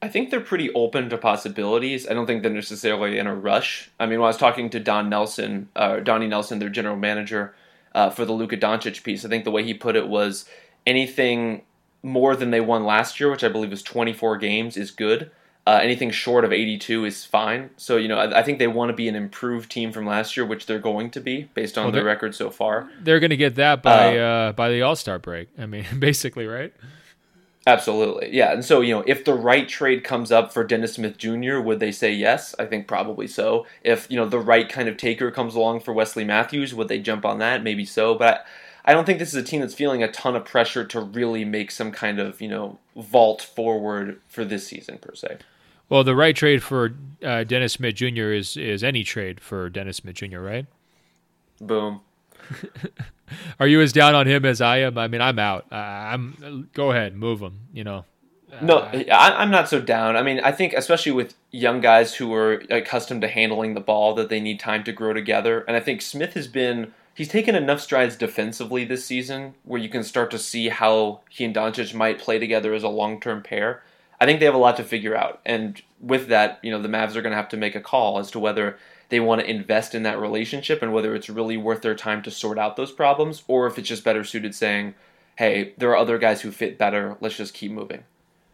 [SPEAKER 1] I think they're pretty open to possibilities. I don't think they're necessarily in a rush. I mean, when I was talking to Don Nelson, uh, Donnie Nelson, their general manager, uh, for the Luka Doncic piece, I think the way he put it was anything more than they won last year, which I believe was 24 games, is good. Uh, anything short of 82 is fine. So, you know, I, I, think they want to be an improved team from last year, which they're going to be based on well, their record so far.
[SPEAKER 2] They're going to get that by uh, uh, by the All Star break. I mean, (laughs) basically, right?
[SPEAKER 1] Absolutely, yeah. And so, you know, if the right trade comes up for Dennis Smith Jr., would they say yes? I think probably so. If you know the right kind of taker comes along for Wesley Matthews, would they jump on that? Maybe so. But I, don't think this is a team that's feeling a ton of pressure to really make some kind of you know vault forward for this season per se.
[SPEAKER 2] Well, the right trade for uh, Dennis Smith Jr. is is any trade for Dennis Smith Jr. Right?
[SPEAKER 1] Boom. (laughs)
[SPEAKER 2] Are you as down on him as I am? I mean, I'm out. Uh, I'm go ahead, move him. You know.
[SPEAKER 1] No, I, am not so down. I mean, I think especially with young guys who are accustomed to handling the ball, that they need time to grow together. And I think Smith has been he's taken enough strides defensively this season where you can start to see how he and Doncic might play together as a long term pair. I think they have a lot to figure out. And with that, you know, the Mavs are going to have to make a call as to whether they want to invest in that relationship and whether it's really worth their time to sort out those problems or if it's just better suited saying, hey, there are other guys who fit better. Let's just keep moving.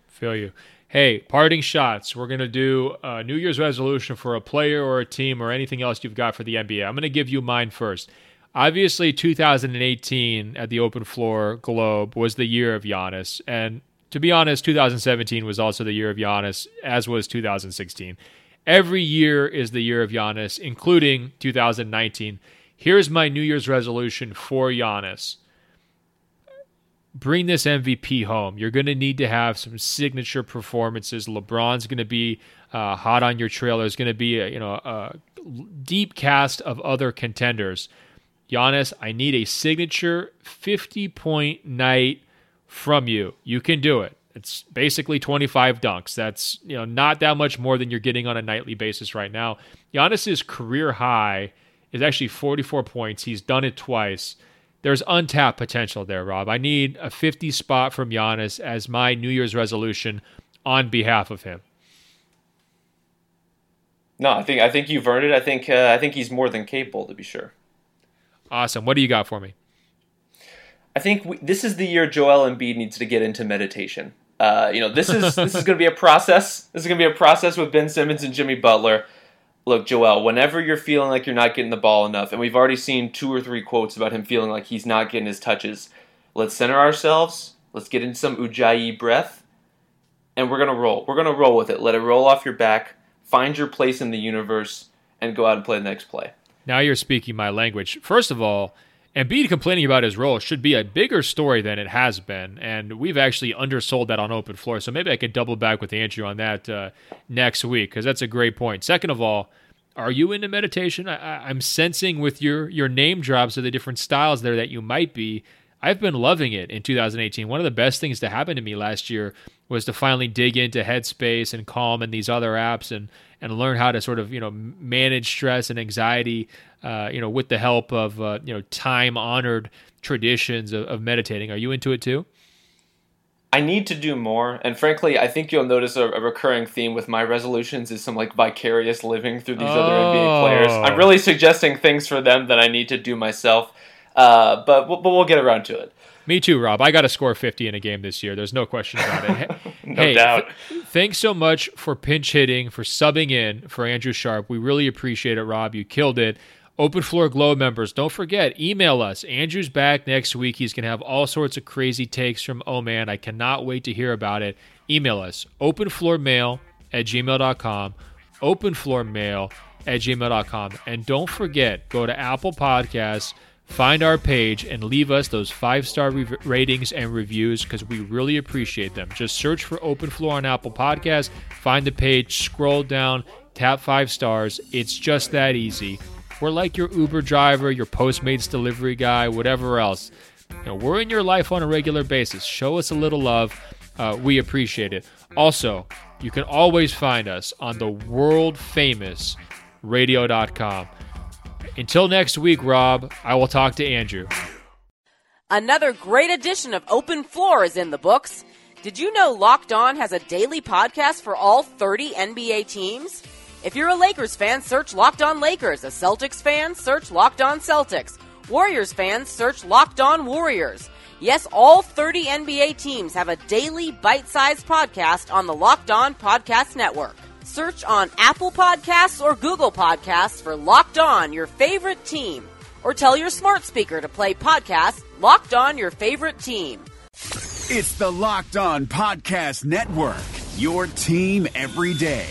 [SPEAKER 2] Feel you. Hey, parting shots. We're going to do a New Year's resolution for a player or a team or anything else you've got for the NBA. I'm going to give you mine first. Obviously, 2018 at the Open Floor Globe was the year of Giannis, and to be honest, 2017 was also the year of Giannis, as was 2016. Every year is the year of Giannis, including 2019. Here's my New Year's resolution for Giannis bring this MVP home. You're going to need to have some signature performances. LeBron's going to be uh, hot on your trail. There's going to be a, you know a deep cast of other contenders. Giannis, I need a signature 50 point night from you. You can do it. It's basically 25 dunks. That's you know not that much more than you're getting on a nightly basis right now. Giannis's career high is actually 44 points. He's done it twice. There's untapped potential there, Rob. I need a 50 spot from Giannis as my New Year's resolution on behalf of him.
[SPEAKER 1] No, I think I think you've earned it. I think uh, I think he's more than capable to be sure.
[SPEAKER 2] Awesome. What do you got for me?
[SPEAKER 1] I think we, this is the year Joel Embiid needs to get into meditation. Uh, you know, this is (laughs) this is going to be a process. This is going to be a process with Ben Simmons and Jimmy Butler. Look, Joel, whenever you're feeling like you're not getting the ball enough, and we've already seen two or three quotes about him feeling like he's not getting his touches, let's center ourselves. Let's get into some Ujjayi breath, and we're gonna roll. We're gonna roll with it. Let it roll off your back. Find your place in the universe, and go out and play the next play.
[SPEAKER 2] Now you're speaking my language. First of all, Embiid complaining about his role should be a bigger story than it has been, and we've actually undersold that on open floor. So maybe I could double back with Andrew on that uh, next week because that's a great point. Second of all, are you into meditation? I, am sensing with your your name drops of the different styles there that you might be. I've been loving it in 2018. One of the best things to happen to me last year was to finally dig into Headspace and Calm and these other apps and and learn how to sort of you know manage stress and anxiety uh, you know with the help of uh, you know time honored traditions of, of, meditating. Are you into it too?
[SPEAKER 1] I need to do more, and frankly, I think you'll notice a, a recurring theme with my resolutions is some like vicarious living through these oh. other NBA players. I'm really suggesting things for them that I need to do myself, uh, but but we'll get around to it.
[SPEAKER 2] Me too, Rob. I got to score 50 in a game this year. There's no question about it. (laughs)
[SPEAKER 1] no hey, doubt.
[SPEAKER 2] Th- thanks so much for pinch hitting, for subbing in for Andrew Sharp. We really appreciate it, Rob. You killed it. Open Floor Globe members, don't forget, email us. Andrew's back next week. He's going to have all sorts of crazy takes from Oh Man. I cannot wait to hear about it. Email us, openfloormail at gmail.com, openfloormail at gmail.com. And don't forget, go to Apple Podcasts – find our page and leave us those five star re- ratings and reviews because we really appreciate them. Just search for Open Floor on Apple Podcasts, find the page, scroll down, tap five stars. It's just that easy. We're like your Uber driver, your Postmates delivery guy, whatever else. You know, we're in your life on a regular basis. Show us a little love. Uh, we appreciate it. Also, you can always find us on the world famous radio.com. Until next week, Rob, I will talk to Andrew.
[SPEAKER 3] Another great edition of Open Floor is in the books. Did you know Locked On has a daily podcast for all 30 NBA teams? If you're a Lakers fan, search Locked On Lakers. A Celtics fan, search Locked On Celtics. Warriors fans, search Locked On Warriors. Yes, all 30 NBA teams have a daily bite sized podcast on the Locked On Podcast Network. Search on Apple Podcasts or Google Podcasts for Locked On, your favorite team. Or tell your smart speaker to play podcast Locked On, your favorite team.
[SPEAKER 4] It's the Locked On Podcast Network, your team every day.